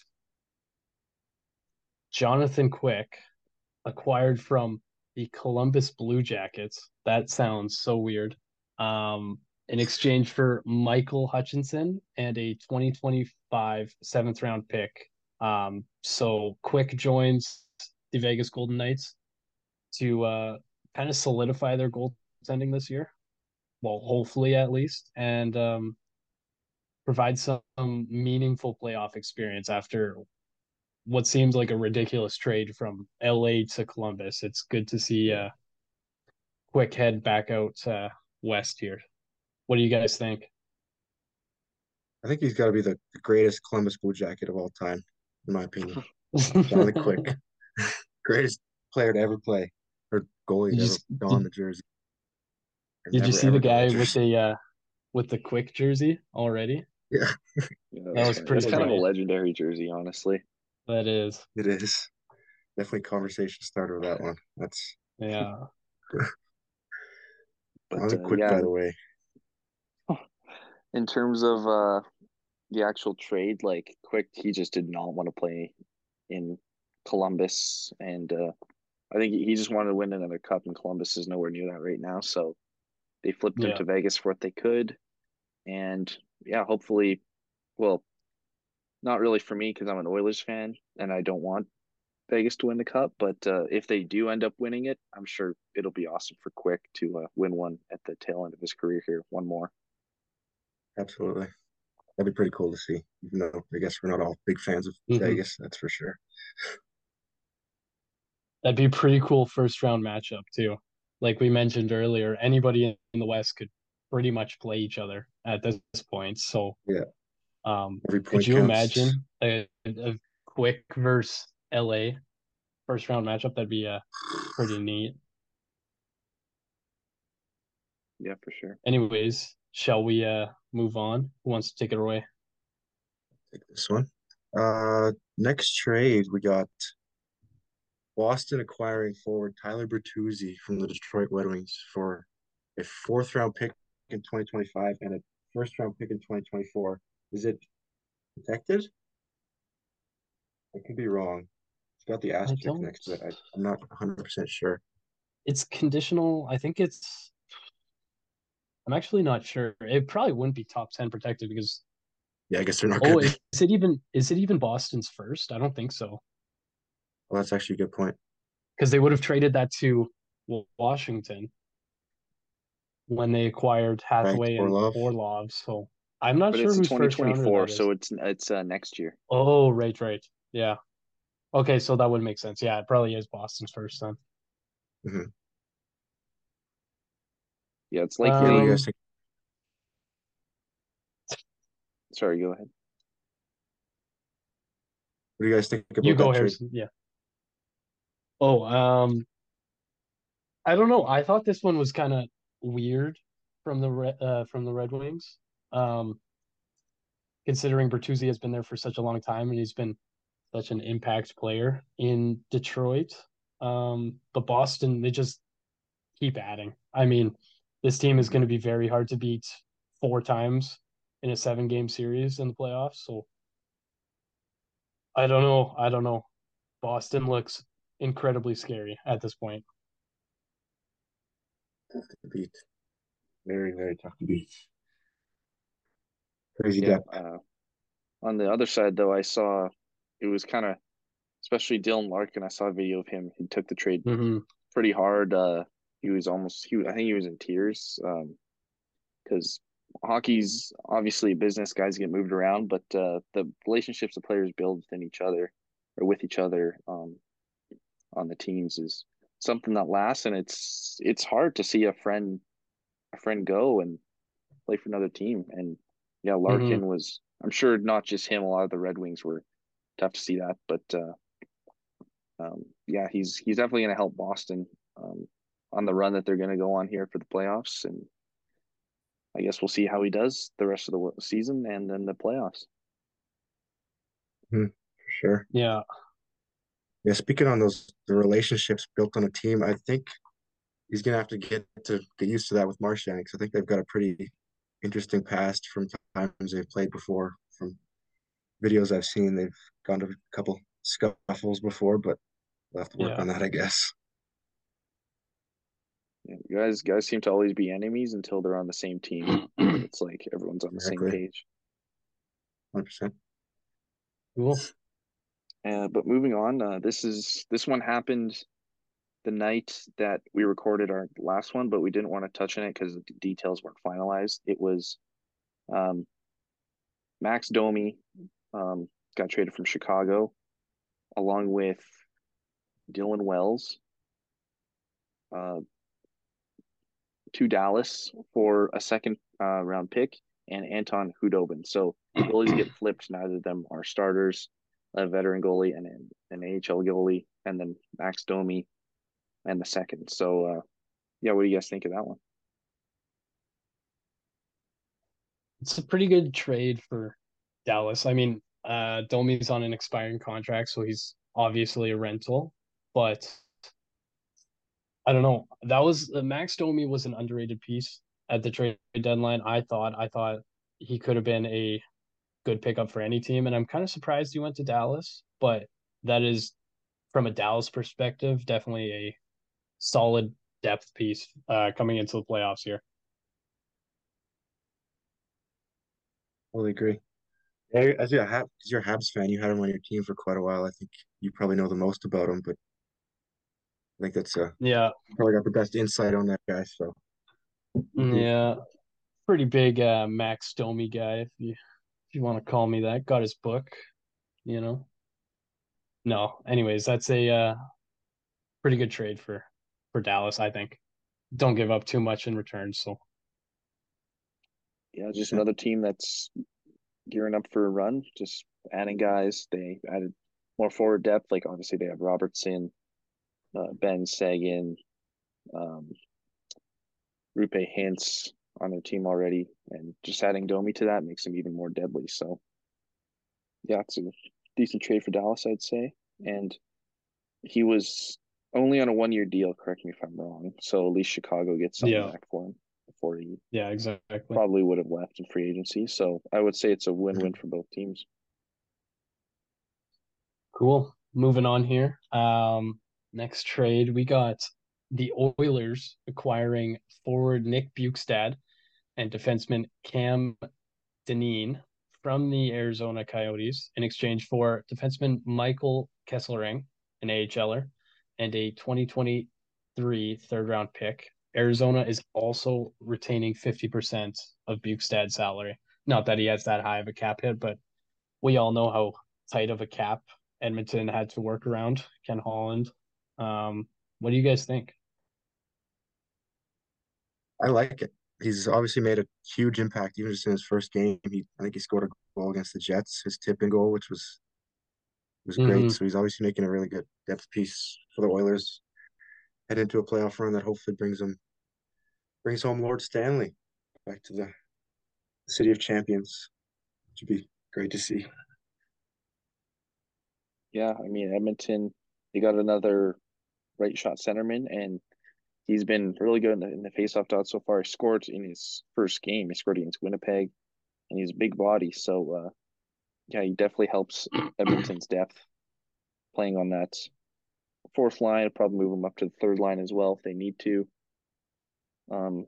Speaker 3: Jonathan Quick, acquired from the Columbus Blue Jackets. That sounds so weird. Um, in exchange for Michael Hutchinson and a 2025 seventh round pick. Um, so Quick joins the Vegas Golden Knights to uh, kind of solidify their goaltending this year. Well, hopefully at least, and um, provide some meaningful playoff experience after what seems like a ridiculous trade from LA to Columbus. It's good to see uh, Quick head back out uh, west here. What do you guys think?
Speaker 2: I think he's got to be the, the greatest Columbus Blue Jacket of all time, in my opinion. <laughs> The Quick, <laughs> greatest player to ever play or goalie to ever don the jersey.
Speaker 3: Or did never, you see the guy with the uh, with the Quick jersey already?
Speaker 2: Yeah,
Speaker 1: yeah that, that was, was pretty. kind of a legendary jersey, honestly.
Speaker 3: That is.
Speaker 2: It is definitely conversation starter with that one. That's
Speaker 3: yeah. <laughs>
Speaker 2: but uh, quick, yeah. by the way.
Speaker 1: In terms of uh, the actual trade, like quick, he just did not want to play in Columbus, and uh, I think he just wanted to win another cup, and Columbus is nowhere near that right now. So they flipped him yeah. to Vegas for what they could, and yeah, hopefully, well, not really for me because I'm an Oilers fan and I don't want Vegas to win the cup. But uh, if they do end up winning it, I'm sure it'll be awesome for Quick to uh, win one at the tail end of his career here. One more.
Speaker 2: Absolutely. That'd be pretty cool to see, even though I guess we're not all big fans of mm-hmm. Vegas, that's for sure.
Speaker 3: That'd be a pretty cool first round matchup, too. Like we mentioned earlier, anybody in the West could pretty much play each other at this point. So,
Speaker 2: yeah,
Speaker 3: um, could you counts. imagine a, a quick versus LA first round matchup? That'd be a pretty neat.
Speaker 1: Yeah, for sure.
Speaker 3: Anyways, shall we uh move on? Who wants to take it away?
Speaker 2: Take this one. Uh, next trade we got Boston acquiring forward Tyler Bertuzzi from the Detroit Red Wings for a fourth round pick in 2025 and a first round pick in 2024 is it protected? I could be wrong. It's got the asterisk next to it. I, I'm not 100% sure.
Speaker 3: It's conditional. I think it's. I'm actually not sure. It probably wouldn't be top 10 protected because.
Speaker 2: Yeah, I guess they're not.
Speaker 3: Oh, is, is it even is it even Boston's first? I don't think so.
Speaker 2: Well, that's actually a good point.
Speaker 3: Because they would have traded that to Washington when they acquired Hathaway Orlov. and Orlov. So I'm not sure.
Speaker 1: but
Speaker 3: sure
Speaker 1: it's
Speaker 3: who's
Speaker 1: 2024, so it's it's uh, next year.
Speaker 3: Oh, right, right, yeah. Okay, so that would make sense. Yeah, it probably is Boston's first then.
Speaker 2: Mm-hmm.
Speaker 1: Yeah, it's like. Um, Sorry, go ahead.
Speaker 2: What do you guys think about
Speaker 3: you go, Harrison. Yeah. Oh, um, I don't know. I thought this one was kind of weird from the uh, from the Red Wings. Um, considering Bertuzzi has been there for such a long time and he's been such an impact player in Detroit. Um, but Boston, they just keep adding. I mean, this team is going to be very hard to beat four times in a seven game series in the playoffs. So I don't know. I don't know. Boston looks incredibly scary at this point.
Speaker 2: Tough to beat. Very, very tough to beat. Crazy
Speaker 1: yeah, uh, on the other side, though, I saw it was kind of, especially Dylan Larkin. I saw a video of him. He took the trade
Speaker 3: mm-hmm.
Speaker 1: pretty hard. Uh, he was almost. He, I think he was in tears. because um, hockey's obviously a business. Guys get moved around, but uh, the relationships the players build within each other or with each other um, on the teams is something that lasts, and it's it's hard to see a friend a friend go and play for another team and yeah, Larkin mm-hmm. was. I'm sure not just him. A lot of the Red Wings were tough to see that, but uh, um, yeah, he's he's definitely going to help Boston um, on the run that they're going to go on here for the playoffs, and I guess we'll see how he does the rest of the season and then the playoffs.
Speaker 2: Hmm, for sure.
Speaker 3: Yeah.
Speaker 2: Yeah, speaking on those the relationships built on a team, I think he's gonna have to get to get used to that with Marchand because I think they've got a pretty interesting past from times they've played before. From videos I've seen, they've gone to a couple scuffles before, but we'll have to work
Speaker 3: Yeah.
Speaker 2: on that, I guess.
Speaker 1: Yeah, guys, guys seem to always be enemies until they're on the same team. <clears throat> it's like everyone's on the same page.
Speaker 2: Hundred percent.
Speaker 3: Cool.
Speaker 1: Uh, but moving on, uh, this is this one happened the night that we recorded our last one, but we didn't want to touch on it because the details weren't finalized. It was um, Max Domi um, got traded from Chicago, along with Dylan Wells uh, to Dallas for a second uh, round pick and Anton Khudobin. So goalies get <clears throat> flipped. Neither of them are starters. A veteran goalie and an, an AHL goalie, and then Max Domi and the second. So, uh, yeah, what do you guys think of that one?
Speaker 3: It's a pretty good trade for Dallas. I mean, uh, Domi's on an expiring contract, so he's obviously a rental, but I don't know. That was uh, Max Domi was an underrated piece at the trade deadline. I thought. I thought he could have been a good pickup for any team, and I'm kind of surprised he went to Dallas. But that is, from a Dallas perspective, definitely a solid depth piece uh, coming into the playoffs here.
Speaker 2: Totally agree. As a Hab, as Habs fan, you had him on your team for quite a while. I think you probably know the most about him, but I think that's uh
Speaker 3: Yeah,
Speaker 2: probably got the best insight on that guy. So
Speaker 3: yeah, pretty big uh, Max Domi guy, if you if you want to call me that. Got his book, you know. No, anyways, that's a uh, pretty good trade for for Dallas, I think. Don't give up too much in return, so
Speaker 1: Yeah, just another team that's gearing up for a run, just adding guys. They added more forward depth. Like obviously they have Robertson, uh, Ben Seguin, um, Roope Hintz on their team already, and just adding Domi to that makes them even more deadly. So, yeah, it's a decent trade for Dallas, I'd say. And he was only on a one year deal. Correct me if I'm wrong. So at least Chicago gets something
Speaker 3: Yeah.
Speaker 1: back for him before he
Speaker 3: yeah, exactly.
Speaker 1: probably would have left in free agency. So I would say it's a win win for both teams.
Speaker 3: Cool. Moving on here. Um, next trade we got the Oilers acquiring forward Nick Bjugstad and defenseman Cam Dineen from the Arizona Coyotes in exchange for defenseman Michael Kesselring, an AHLer, and a 2023 third round pick. Arizona is also retaining 50% of Bjugstad's salary. Not that he has that high of a cap hit, but we all know how tight of a cap Edmonton had to work around Ken Holland. Um, what do you guys think?
Speaker 2: I like it. He's obviously made a huge impact even just in his first game. He I think he scored a goal against the Jets, his tipping goal, which was was great.
Speaker 3: Mhm.
Speaker 2: So he's obviously making a really good depth piece for the Oilers. Head into a playoff run that hopefully brings them brings home Lord Stanley back to the city of champions. Which would be great to see.
Speaker 1: Yeah, I mean Edmonton, they got another right shot centerman, and he's been really good in the, in the faceoff dot so far. He scored in his first game. He scored against Winnipeg, and he's a big body. So, uh, yeah, he definitely helps <clears throat> Edmonton's depth playing on that fourth line. Probably move him up to the third line as well if they need to. Um,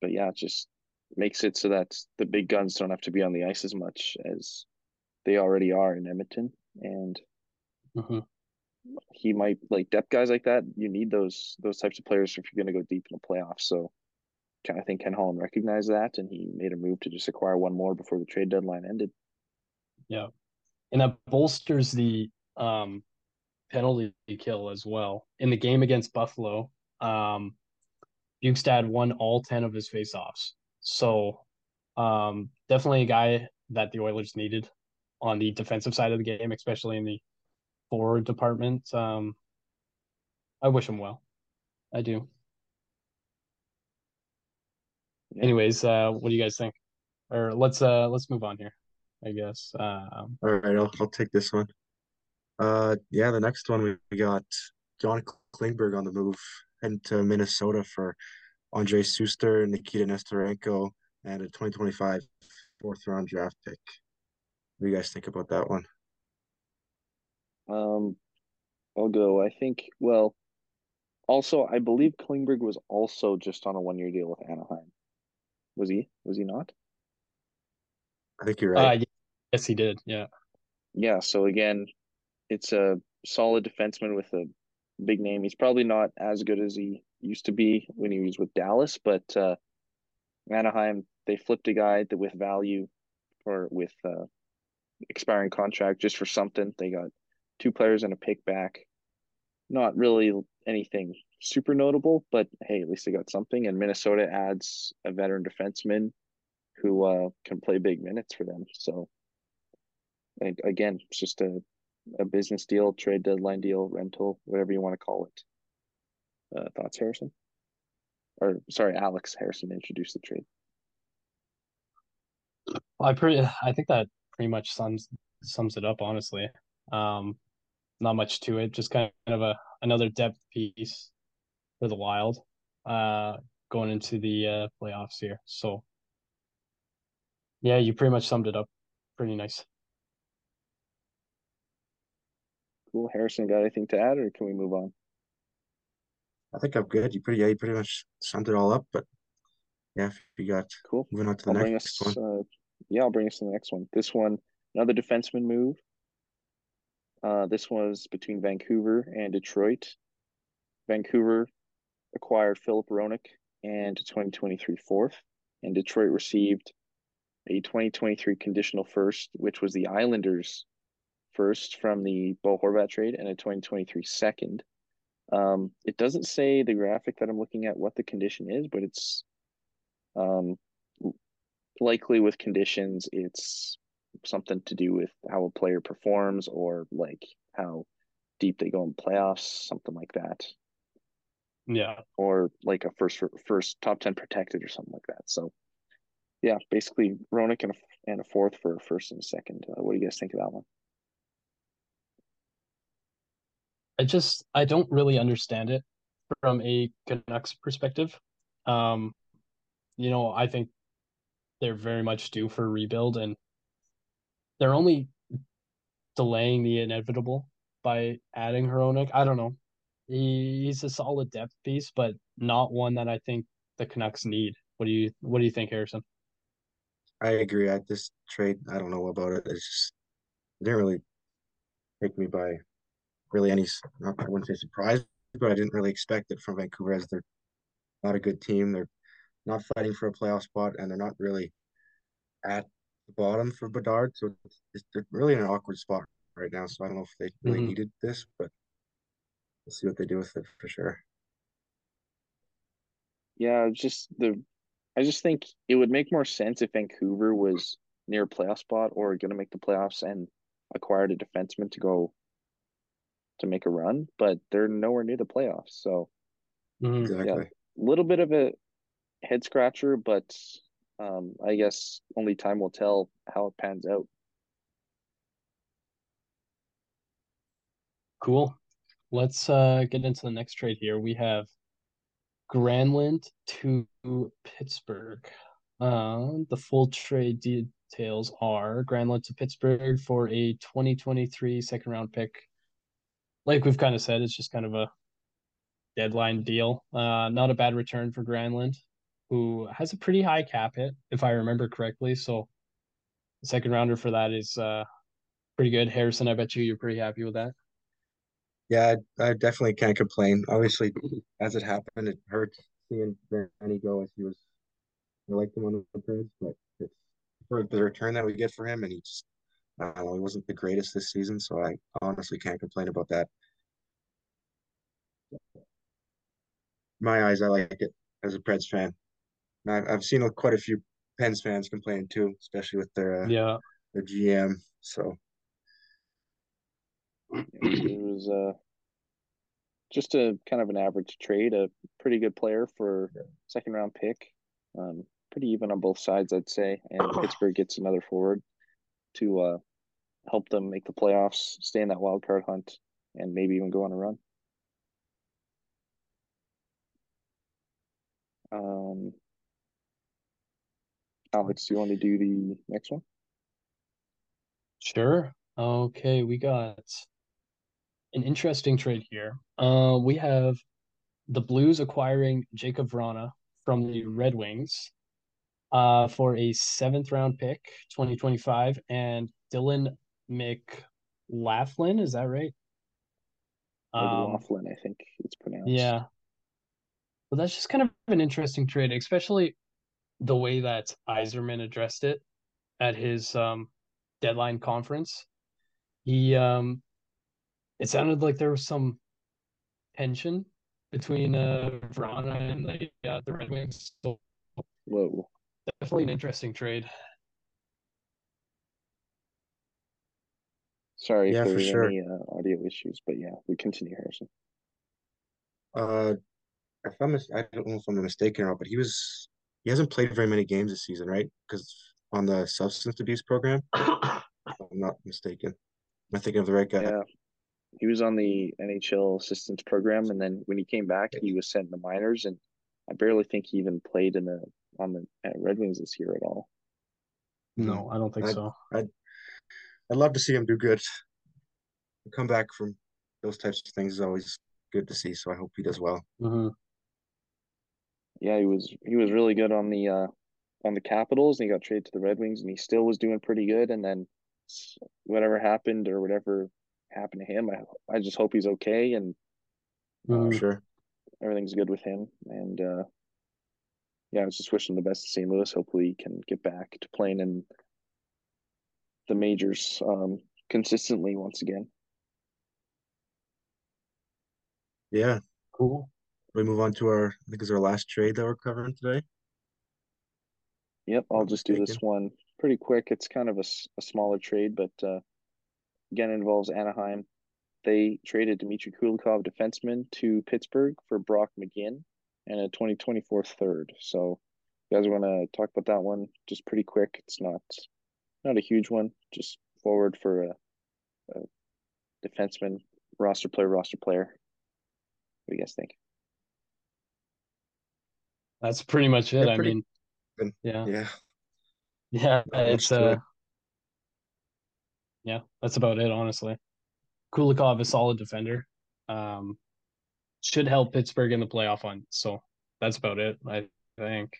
Speaker 1: but yeah, it just makes it so that the big guns don't have to be on the ice as much as they already are in Edmonton, and
Speaker 3: Mhm.
Speaker 1: He might like depth guys like that. You need those those types of players if you're going to go deep in the playoffs. So, kind of think Ken Holland recognized that, and he made a move to just acquire one more before the trade deadline ended.
Speaker 3: Yeah. And that bolsters the um penalty kill as well. In the game against Buffalo, um Bjugstad won all 10 of his faceoffs. So um definitely a guy that the Oilers needed on the defensive side of the game, especially in the forward departments. Um I wish him well. I do. Anyways, uh what do you guys think? Or let's uh let's move on here. I guess. Um,
Speaker 2: All right, I'll I'll take this one. Uh, yeah, the next one we, got John Klingberg on the move heading to Minnesota for Andrej Sustr, Nikita Nesterenko, and a 2025 fourth round draft pick. What do you guys think about that one?
Speaker 1: Um, I'll go. I think. Well, also, I believe Klingberg was also just on a one year deal with Anaheim. Was he? Was he not?
Speaker 2: I think you're
Speaker 3: uh,
Speaker 2: right.
Speaker 3: yes, he did. Yeah.
Speaker 1: Yeah. So again, it's a solid defenseman with a big name. He's probably not as good as he used to be when he was with Dallas, but uh, Anaheim they flipped a guy that with value for with uh, expiring contract just for something. They got two players and a pick back. Not really anything super notable, but hey, at least they got something. And Minnesota adds a veteran defenseman who uh, can play big minutes for them. So again, it's just a a business deal, trade deadline deal, rental, whatever you want to call it. Uh, thoughts, Harrison? Or sorry, Alex Harrison introduced the trade.
Speaker 3: I pretty, I think that pretty much sums sums it up. Honestly, um, not much to it. Just kind of a another depth piece for the Wild, uh, going into the uh, playoffs here. So, yeah, you pretty much summed it up. Pretty nice.
Speaker 1: Cool. Harrison, got anything to add, or can we move on?
Speaker 2: I think I'm good. You pretty, yeah, you pretty much summed it all up. But yeah, if you got
Speaker 1: cool.
Speaker 2: Moving on to the
Speaker 1: I'll
Speaker 2: next
Speaker 1: us,
Speaker 2: one.
Speaker 1: uh, yeah, I'll bring us to the next one. This one, another defenseman move. Uh, this was between Vancouver and Detroit. Vancouver acquired Filip Hronek and 2023 fourth, and Detroit received a 2023 conditional first, which was the Islanders' first from the Bo Horvat trade, and a 2023 second. Um, it doesn't say the graphic that I'm looking at what the condition is, but it's um, likely with conditions, it's something to do with how a player performs or like how deep they go in playoffs, something like that.
Speaker 3: Yeah.
Speaker 1: Or like a first first top ten protected or something like that. So yeah, basically Hronek and a, and a fourth for a first and a second. Uh, what do you guys think of that one?
Speaker 3: I just I don't really understand it from a Canucks perspective. Um, you know, I think they're very much due for a rebuild, and they're only delaying the inevitable by adding Hronek. I don't know. He, he's a solid depth piece, but not one that I think the Canucks need. What do you What do you think, Harrison?
Speaker 2: I agree. I this trade, I don't know about it. It's just it didn't really take me by really any. Not, I wouldn't say surprise, but I didn't really expect it from Vancouver as they're not a good team. They're not fighting for a playoff spot, and they're not really at the bottom for Bedard. So it's, it's they're really in an awkward spot right now. So I don't know if they really
Speaker 3: Mhm.
Speaker 2: needed this, but we'll see what they do with it for sure.
Speaker 1: Yeah, just the I just think it would make more sense if Vancouver was near a playoff spot or going to make the playoffs and acquired a defenseman to go to make a run, but they're nowhere near the playoffs. So
Speaker 3: Mhm.
Speaker 2: Exactly.
Speaker 1: a little bit of a head scratcher, but um, I guess only time will tell how it pans out.
Speaker 3: Cool. Let's uh get into the next trade here. We have Granlund to Pittsburgh. Uh, the full trade details are Granlund to Pittsburgh for a 2023 second round pick. Like we've kind of said, it's just kind of a deadline deal. Uh, not a bad return for Granlund, who has a pretty high cap hit, if I remember correctly. So the second rounder for that is uh pretty good. Harrison, I bet you you're pretty happy with that.
Speaker 2: Yeah, I, I definitely can't complain. Obviously, <laughs> as it happened, it hurts seeing Danny go as he was. I liked him on the Preds, but it's for the return that we get for him, and he just, I don't know, he wasn't the greatest this season, so I honestly can't complain about that. My eyes, I like it as a Preds fan. And I've, I've seen quite a few Pens fans complain too, especially with their uh,
Speaker 3: Yeah.
Speaker 2: their GM. So
Speaker 1: It was uh, just a kind of an average trade, a pretty good player for second round pick. Um, pretty even on both sides, I'd say. And <coughs> Pittsburgh gets another forward. to uh, help them make the playoffs, stay in that wild card hunt, and maybe even go on a run. Um, Alex, do you want to do the next one?
Speaker 3: Sure. Okay, we got an interesting trade here. Uh, we have the Blues acquiring Jakub Vrana from the Red Wings uh, for a seventh round pick, 2025, and Dylan McLaughlin. Is that right?
Speaker 1: Um, Laughlin, I think it's pronounced.
Speaker 3: Yeah. Well, that's just kind of an interesting trade, especially the way that Yzerman addressed it at his um, deadline conference. He um, it sounded like there was some tension between uh Vrana and the uh, the Red Wings. So
Speaker 1: Whoa.
Speaker 3: Definitely an interesting trade.
Speaker 1: Sorry yeah, for, for sure. any uh, audio issues, but yeah, we continue, Harrison.
Speaker 2: Uh, if I'm, I don't know if I'm mistaken or not, but he was he hasn't played very many games this season, right? Because on the substance abuse program, <coughs> I'm not mistaken. Am I thinking of the right guy?
Speaker 1: Yeah, he was on the NHL assistance program, and then when he came back, he was sent to the minors, and I barely think he even played in the on the Red Wings this year at all.
Speaker 3: No, I don't think
Speaker 2: I'd,
Speaker 3: so.
Speaker 2: I'd I'd love to see him do good. Come back from those types of things is always good to see. So I hope he does well.
Speaker 3: Mm-hmm.
Speaker 1: Yeah, he was he was really good on the uh on the Capitals, and he got traded to the Red Wings, and he still was doing pretty good. And then whatever happened or whatever happened to him, I I just hope he's okay and
Speaker 2: mm-hmm. sure
Speaker 1: everything's good with him. And uh, yeah, I was just wishing the best to St. Louis. Hopefully, he can get back to playing in the majors um, consistently once again.
Speaker 2: Yeah.
Speaker 3: Cool.
Speaker 2: We move on to our, I think, is our last trade that we're covering today.
Speaker 1: Yep, I'll just do this one pretty quick. It's kind of a, a smaller trade, but uh, again, involves Anaheim. They traded Dmitry Kulikov, defenseman, to Pittsburgh for Brock McGinn and a 2024 third. So you guys want to talk about that one just pretty quick. It's not not a huge one, just forward for a, a defenseman, roster player, roster player. What do you guys think?
Speaker 3: That's pretty much it. I mean, yeah,
Speaker 2: yeah,
Speaker 3: yeah. It's uh, it. yeah, that's about it. Honestly, Kulikov, a solid defender. Um, should help Pittsburgh in the playoff hunt. So that's about it, I think.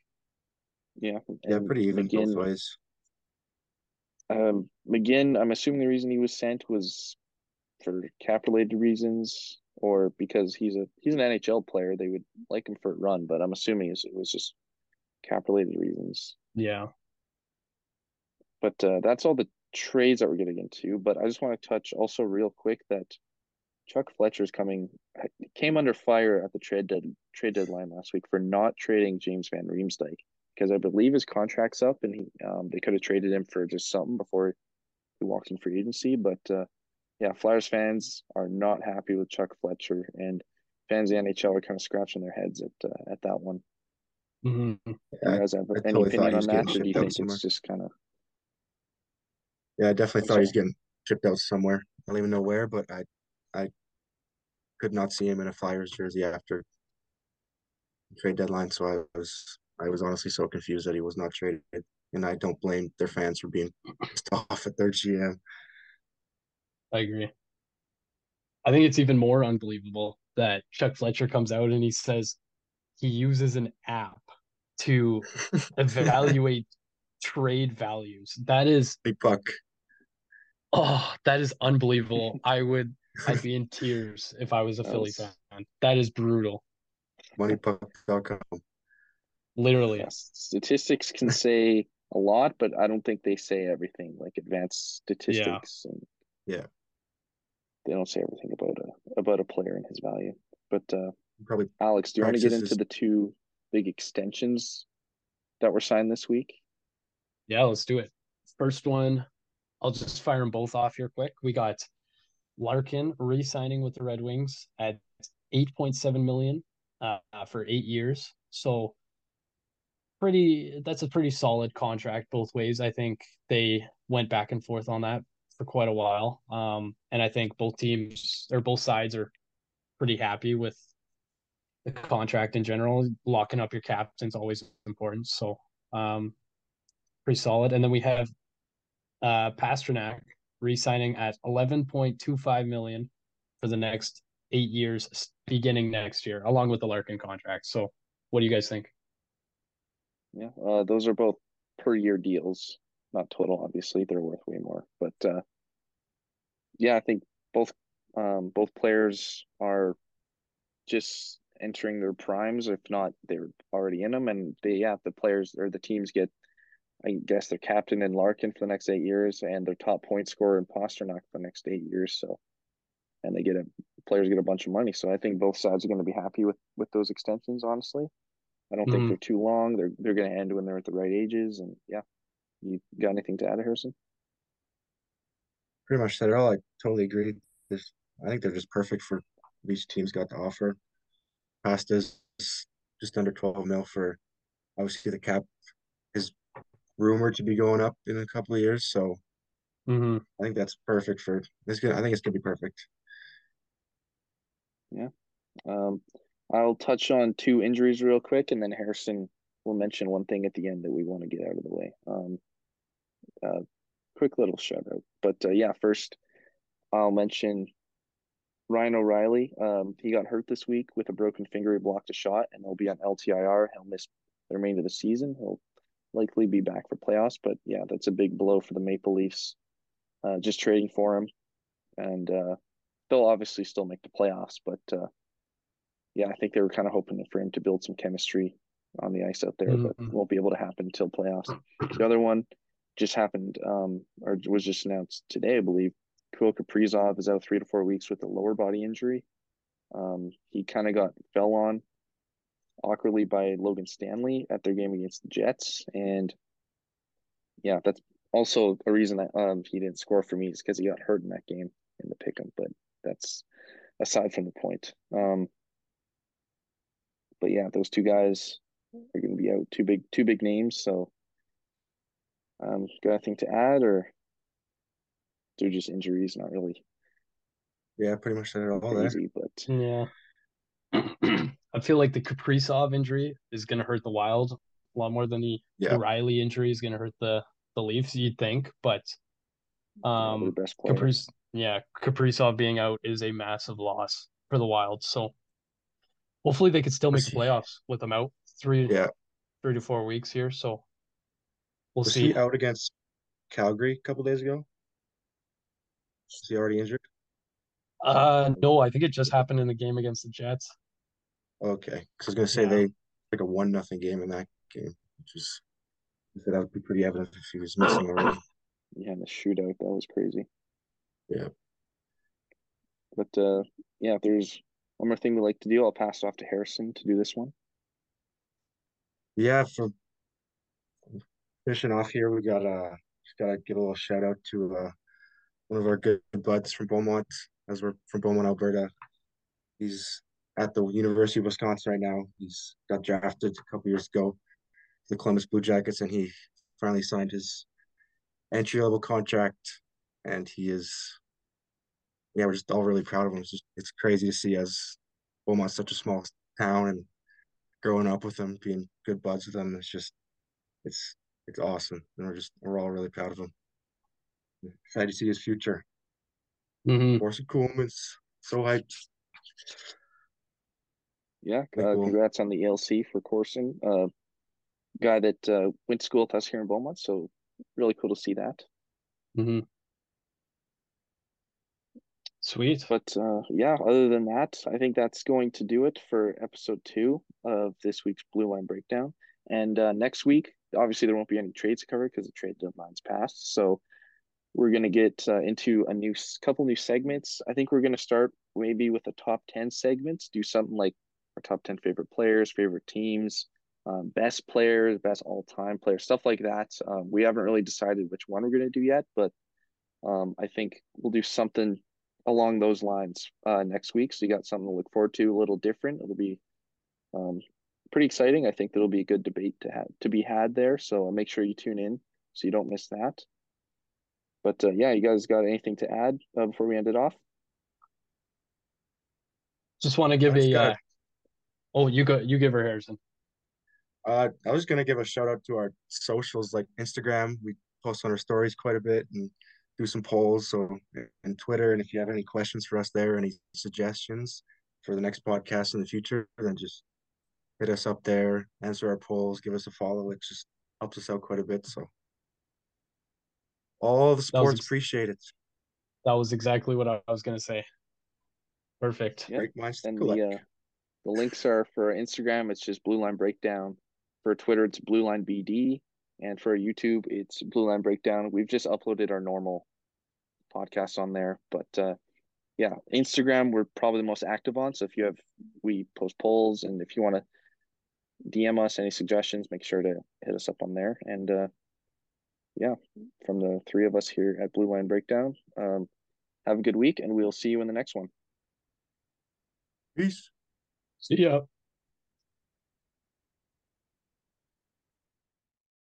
Speaker 1: Yeah.
Speaker 2: Yeah, pretty even McGinn, both ways.
Speaker 1: Um, McGinn, I'm assuming the reason he was sent was for cap related reasons or because he's a he's an NHL player. They would like him for a run, but I'm assuming it was just cap related reasons.
Speaker 3: Yeah.
Speaker 1: But uh, that's all the trades that we're getting into. But I just want to touch also real quick that Chuck Fletcher's coming came under fire at the trade dead, trade deadline last week for not trading James Van Riemsdyk because I believe his contract's up and he um, they could have traded him for just something before he walked in free agency. But uh, yeah, Flyers fans are not happy with Chuck Fletcher and fans of the NHL are kind of scratching their heads at uh, at that one.
Speaker 3: Mm-hmm.
Speaker 1: Yeah, you guys have any totally opinion on that, or do you think it's just kind of?
Speaker 2: Yeah, I definitely thought he's getting shipped out somewhere. I don't even know where, but I I could not see him in a Flyers jersey after trade deadline. So I was I was honestly so confused that he was not traded, and I don't blame their fans for being pissed <laughs> off at their GM.
Speaker 3: I agree. I think it's even more unbelievable that Chuck Fletcher comes out and he says he uses an app to <laughs> evaluate trade values. That is
Speaker 2: big buck.
Speaker 3: Oh, that is unbelievable. <laughs> I would I'd be in tears if I was a Philly fan. That is brutal.
Speaker 2: Moneypuck.com.
Speaker 3: Literally.
Speaker 1: Yes. Statistics can <laughs> say a lot, but I don't think they say everything like advanced statistics
Speaker 2: yeah. and yeah.
Speaker 1: They don't say everything about a about a player and his value. But uh
Speaker 2: probably
Speaker 1: Alex, do you want to get into is... the two big extensions that were signed this week?
Speaker 3: Yeah, let's do it. First one, I'll just fire them both off here quick. We got Larkin re-signing with the Red Wings at 8.7 million uh, for eight years. So pretty that's a pretty solid contract both ways. I think they went back and forth on that for quite a while. Um, and I think both teams or both sides are pretty happy with the contract in general. Locking up your captain's always important. So um, pretty solid. And then we have uh, Pastrnak re-signing at 11.25 million for the next eight years, beginning next year, along with the Larkin contract. So, what do you guys think?
Speaker 1: Yeah, uh, those are both per year deals, not total. Obviously, they're worth way more, but uh, yeah, I think both um, both players are just entering their primes, if not they're already in them, and they yeah the players or the teams get I guess their captain in Larkin for the next eight years and their top point scorer in Pastrnak for the next eight years. So, and they get a players get a bunch of money. So I think both sides are going to be happy with with those extensions. Honestly, I don't mm-hmm. think they're too long. They're they're going to end when they're at the right ages. And yeah, you got anything to add, Harrison?
Speaker 2: Pretty much said it all. I totally agree. This I think they're just perfect for each team's got to offer. Pasta's just under twelve mil for obviously the cap is rumored to be going up in a couple of years. So
Speaker 3: mm-hmm.
Speaker 2: I think that's perfect for this. I think it's gonna be perfect.
Speaker 1: Yeah. Um, I'll touch on two injuries real quick, and then Harrison will mention one thing at the end that we want to get out of the way. Um, uh, quick little shout out, but uh, yeah, first I'll mention Ryan O'Reilly. Um, he got hurt this week with a broken finger. He blocked a shot, and he'll be on LTIR. He'll miss the remainder of the season. He'll likely be back for playoffs. But yeah, that's a big blow for the Maple Leafs. Uh, just trading for him, and uh, they'll obviously still make the playoffs. But uh, yeah, I think they were kind of hoping for him to build some chemistry on the ice out there, mm-hmm. but won't be able to happen until playoffs. The other one just happened, um, or was just announced today, I believe. Kirill Kaprizov is out three to four weeks with a lower body injury. Um, he kind of got fell on awkwardly by Logan Stanley at their game against the Jets. And yeah, that's also a reason that um, he didn't score for me is because he got hurt in that game in the pick'em. But that's aside from the point. Um, but yeah, those two guys are going to be out. Two big, two big names. So, um, got anything to add, or they're just injuries, not really.
Speaker 2: Yeah, pretty much that all crazy,
Speaker 1: there.
Speaker 3: But yeah, <clears throat> I feel like the Kaprizov injury is going to hurt the Wild a lot more than the yeah. Riley injury is going to hurt the the Leafs. You'd think, but um, Kaprizov, yeah, Kaprizov being out is a massive loss for the Wild. So hopefully they could still make the playoffs with them out three,
Speaker 2: yeah,
Speaker 3: three to four weeks here. So we'll
Speaker 2: Was
Speaker 3: see.
Speaker 2: He out against Calgary a couple days ago. Is he already injured?
Speaker 3: Uh, no, I think it just happened in the game against the Jets.
Speaker 2: Okay, because I was gonna say yeah. they like a one nothing game in that game, which is that would be pretty evident if he was missing already.
Speaker 1: Yeah, the shootout that was crazy.
Speaker 2: Yeah,
Speaker 1: but uh, yeah, if there's one more thing we like to do, I'll pass it off to Harrison to do this one.
Speaker 2: Yeah, for finishing off here, we got uh just gotta give a little shout out to uh one of our good buds from Beaumont, as we're from Beaumont, Alberta. He's at the University of Wisconsin right now. He's got drafted a couple years ago, the Columbus Blue Jackets, and he finally signed his entry level contract. And he is, yeah, we're just all really proud of him. It's, just, it's crazy to see as Beaumont's such a small town and growing up with him, being good buds with him. It's just, it's it's awesome, and we're just we're all really proud of him. Excited to see his future.
Speaker 3: Mm-hmm.
Speaker 2: Corson Ceulemans, so hyped
Speaker 1: yeah, uh, cool. congrats on the ELC for Corson, uh, guy that uh, went to school with us here in Beaumont. So really cool to see that.
Speaker 3: Mm-hmm. Sweet.
Speaker 1: But uh, yeah, other than that, I think that's going to do it for episode two of this week's Blue Line Breakdown. And uh, next week, obviously, there won't be any trades covered because the trade deadline's passed. So we're going to get uh, into a new couple new segments. I think we're going to start maybe with the top 10 segments, do something like our top 10 favorite players, favorite teams, um, best players, best all time players, stuff like that. Um, we haven't really decided which one we're going to do yet, but um, I think we'll do something along those lines uh, next week. So you got something to look forward to, a little different. It'll be um, pretty exciting. I think that'll be a good debate to have to be had there. So make sure you tune in so you don't miss that. But uh, yeah, you guys got anything to add uh, before we end it off?
Speaker 3: Just want to give
Speaker 2: That's
Speaker 3: a. Uh, oh, you go. You give her Harrison.
Speaker 2: Uh, I was gonna give a shout out to our socials like Instagram. We post on our stories quite a bit and do some polls. So and Twitter, and if you have any questions for us there, any suggestions for the next podcast in the future, then just hit us up there, answer our polls, give us a follow. It just helps us out quite a bit. So all the sports
Speaker 3: ex-
Speaker 2: appreciate it.
Speaker 3: That was exactly what I was gonna say. Perfect.
Speaker 1: Yeah.
Speaker 2: Great minds
Speaker 1: And
Speaker 2: collect.
Speaker 1: the uh, the links are for Instagram, it's just Blue Line Breakdown. For Twitter, it's Blue Line BD, and for YouTube, it's Blue Line Breakdown. We've just uploaded our normal podcast on there, but uh, yeah, Instagram we're probably the most active on. So if you have, we post polls, and if you want to DM us any suggestions, make sure to hit us up on there. And uh, yeah, from the three of us here at Blue Line Breakdown, um, have a good week, and we'll see you in the next one.
Speaker 2: Peace.
Speaker 3: See ya.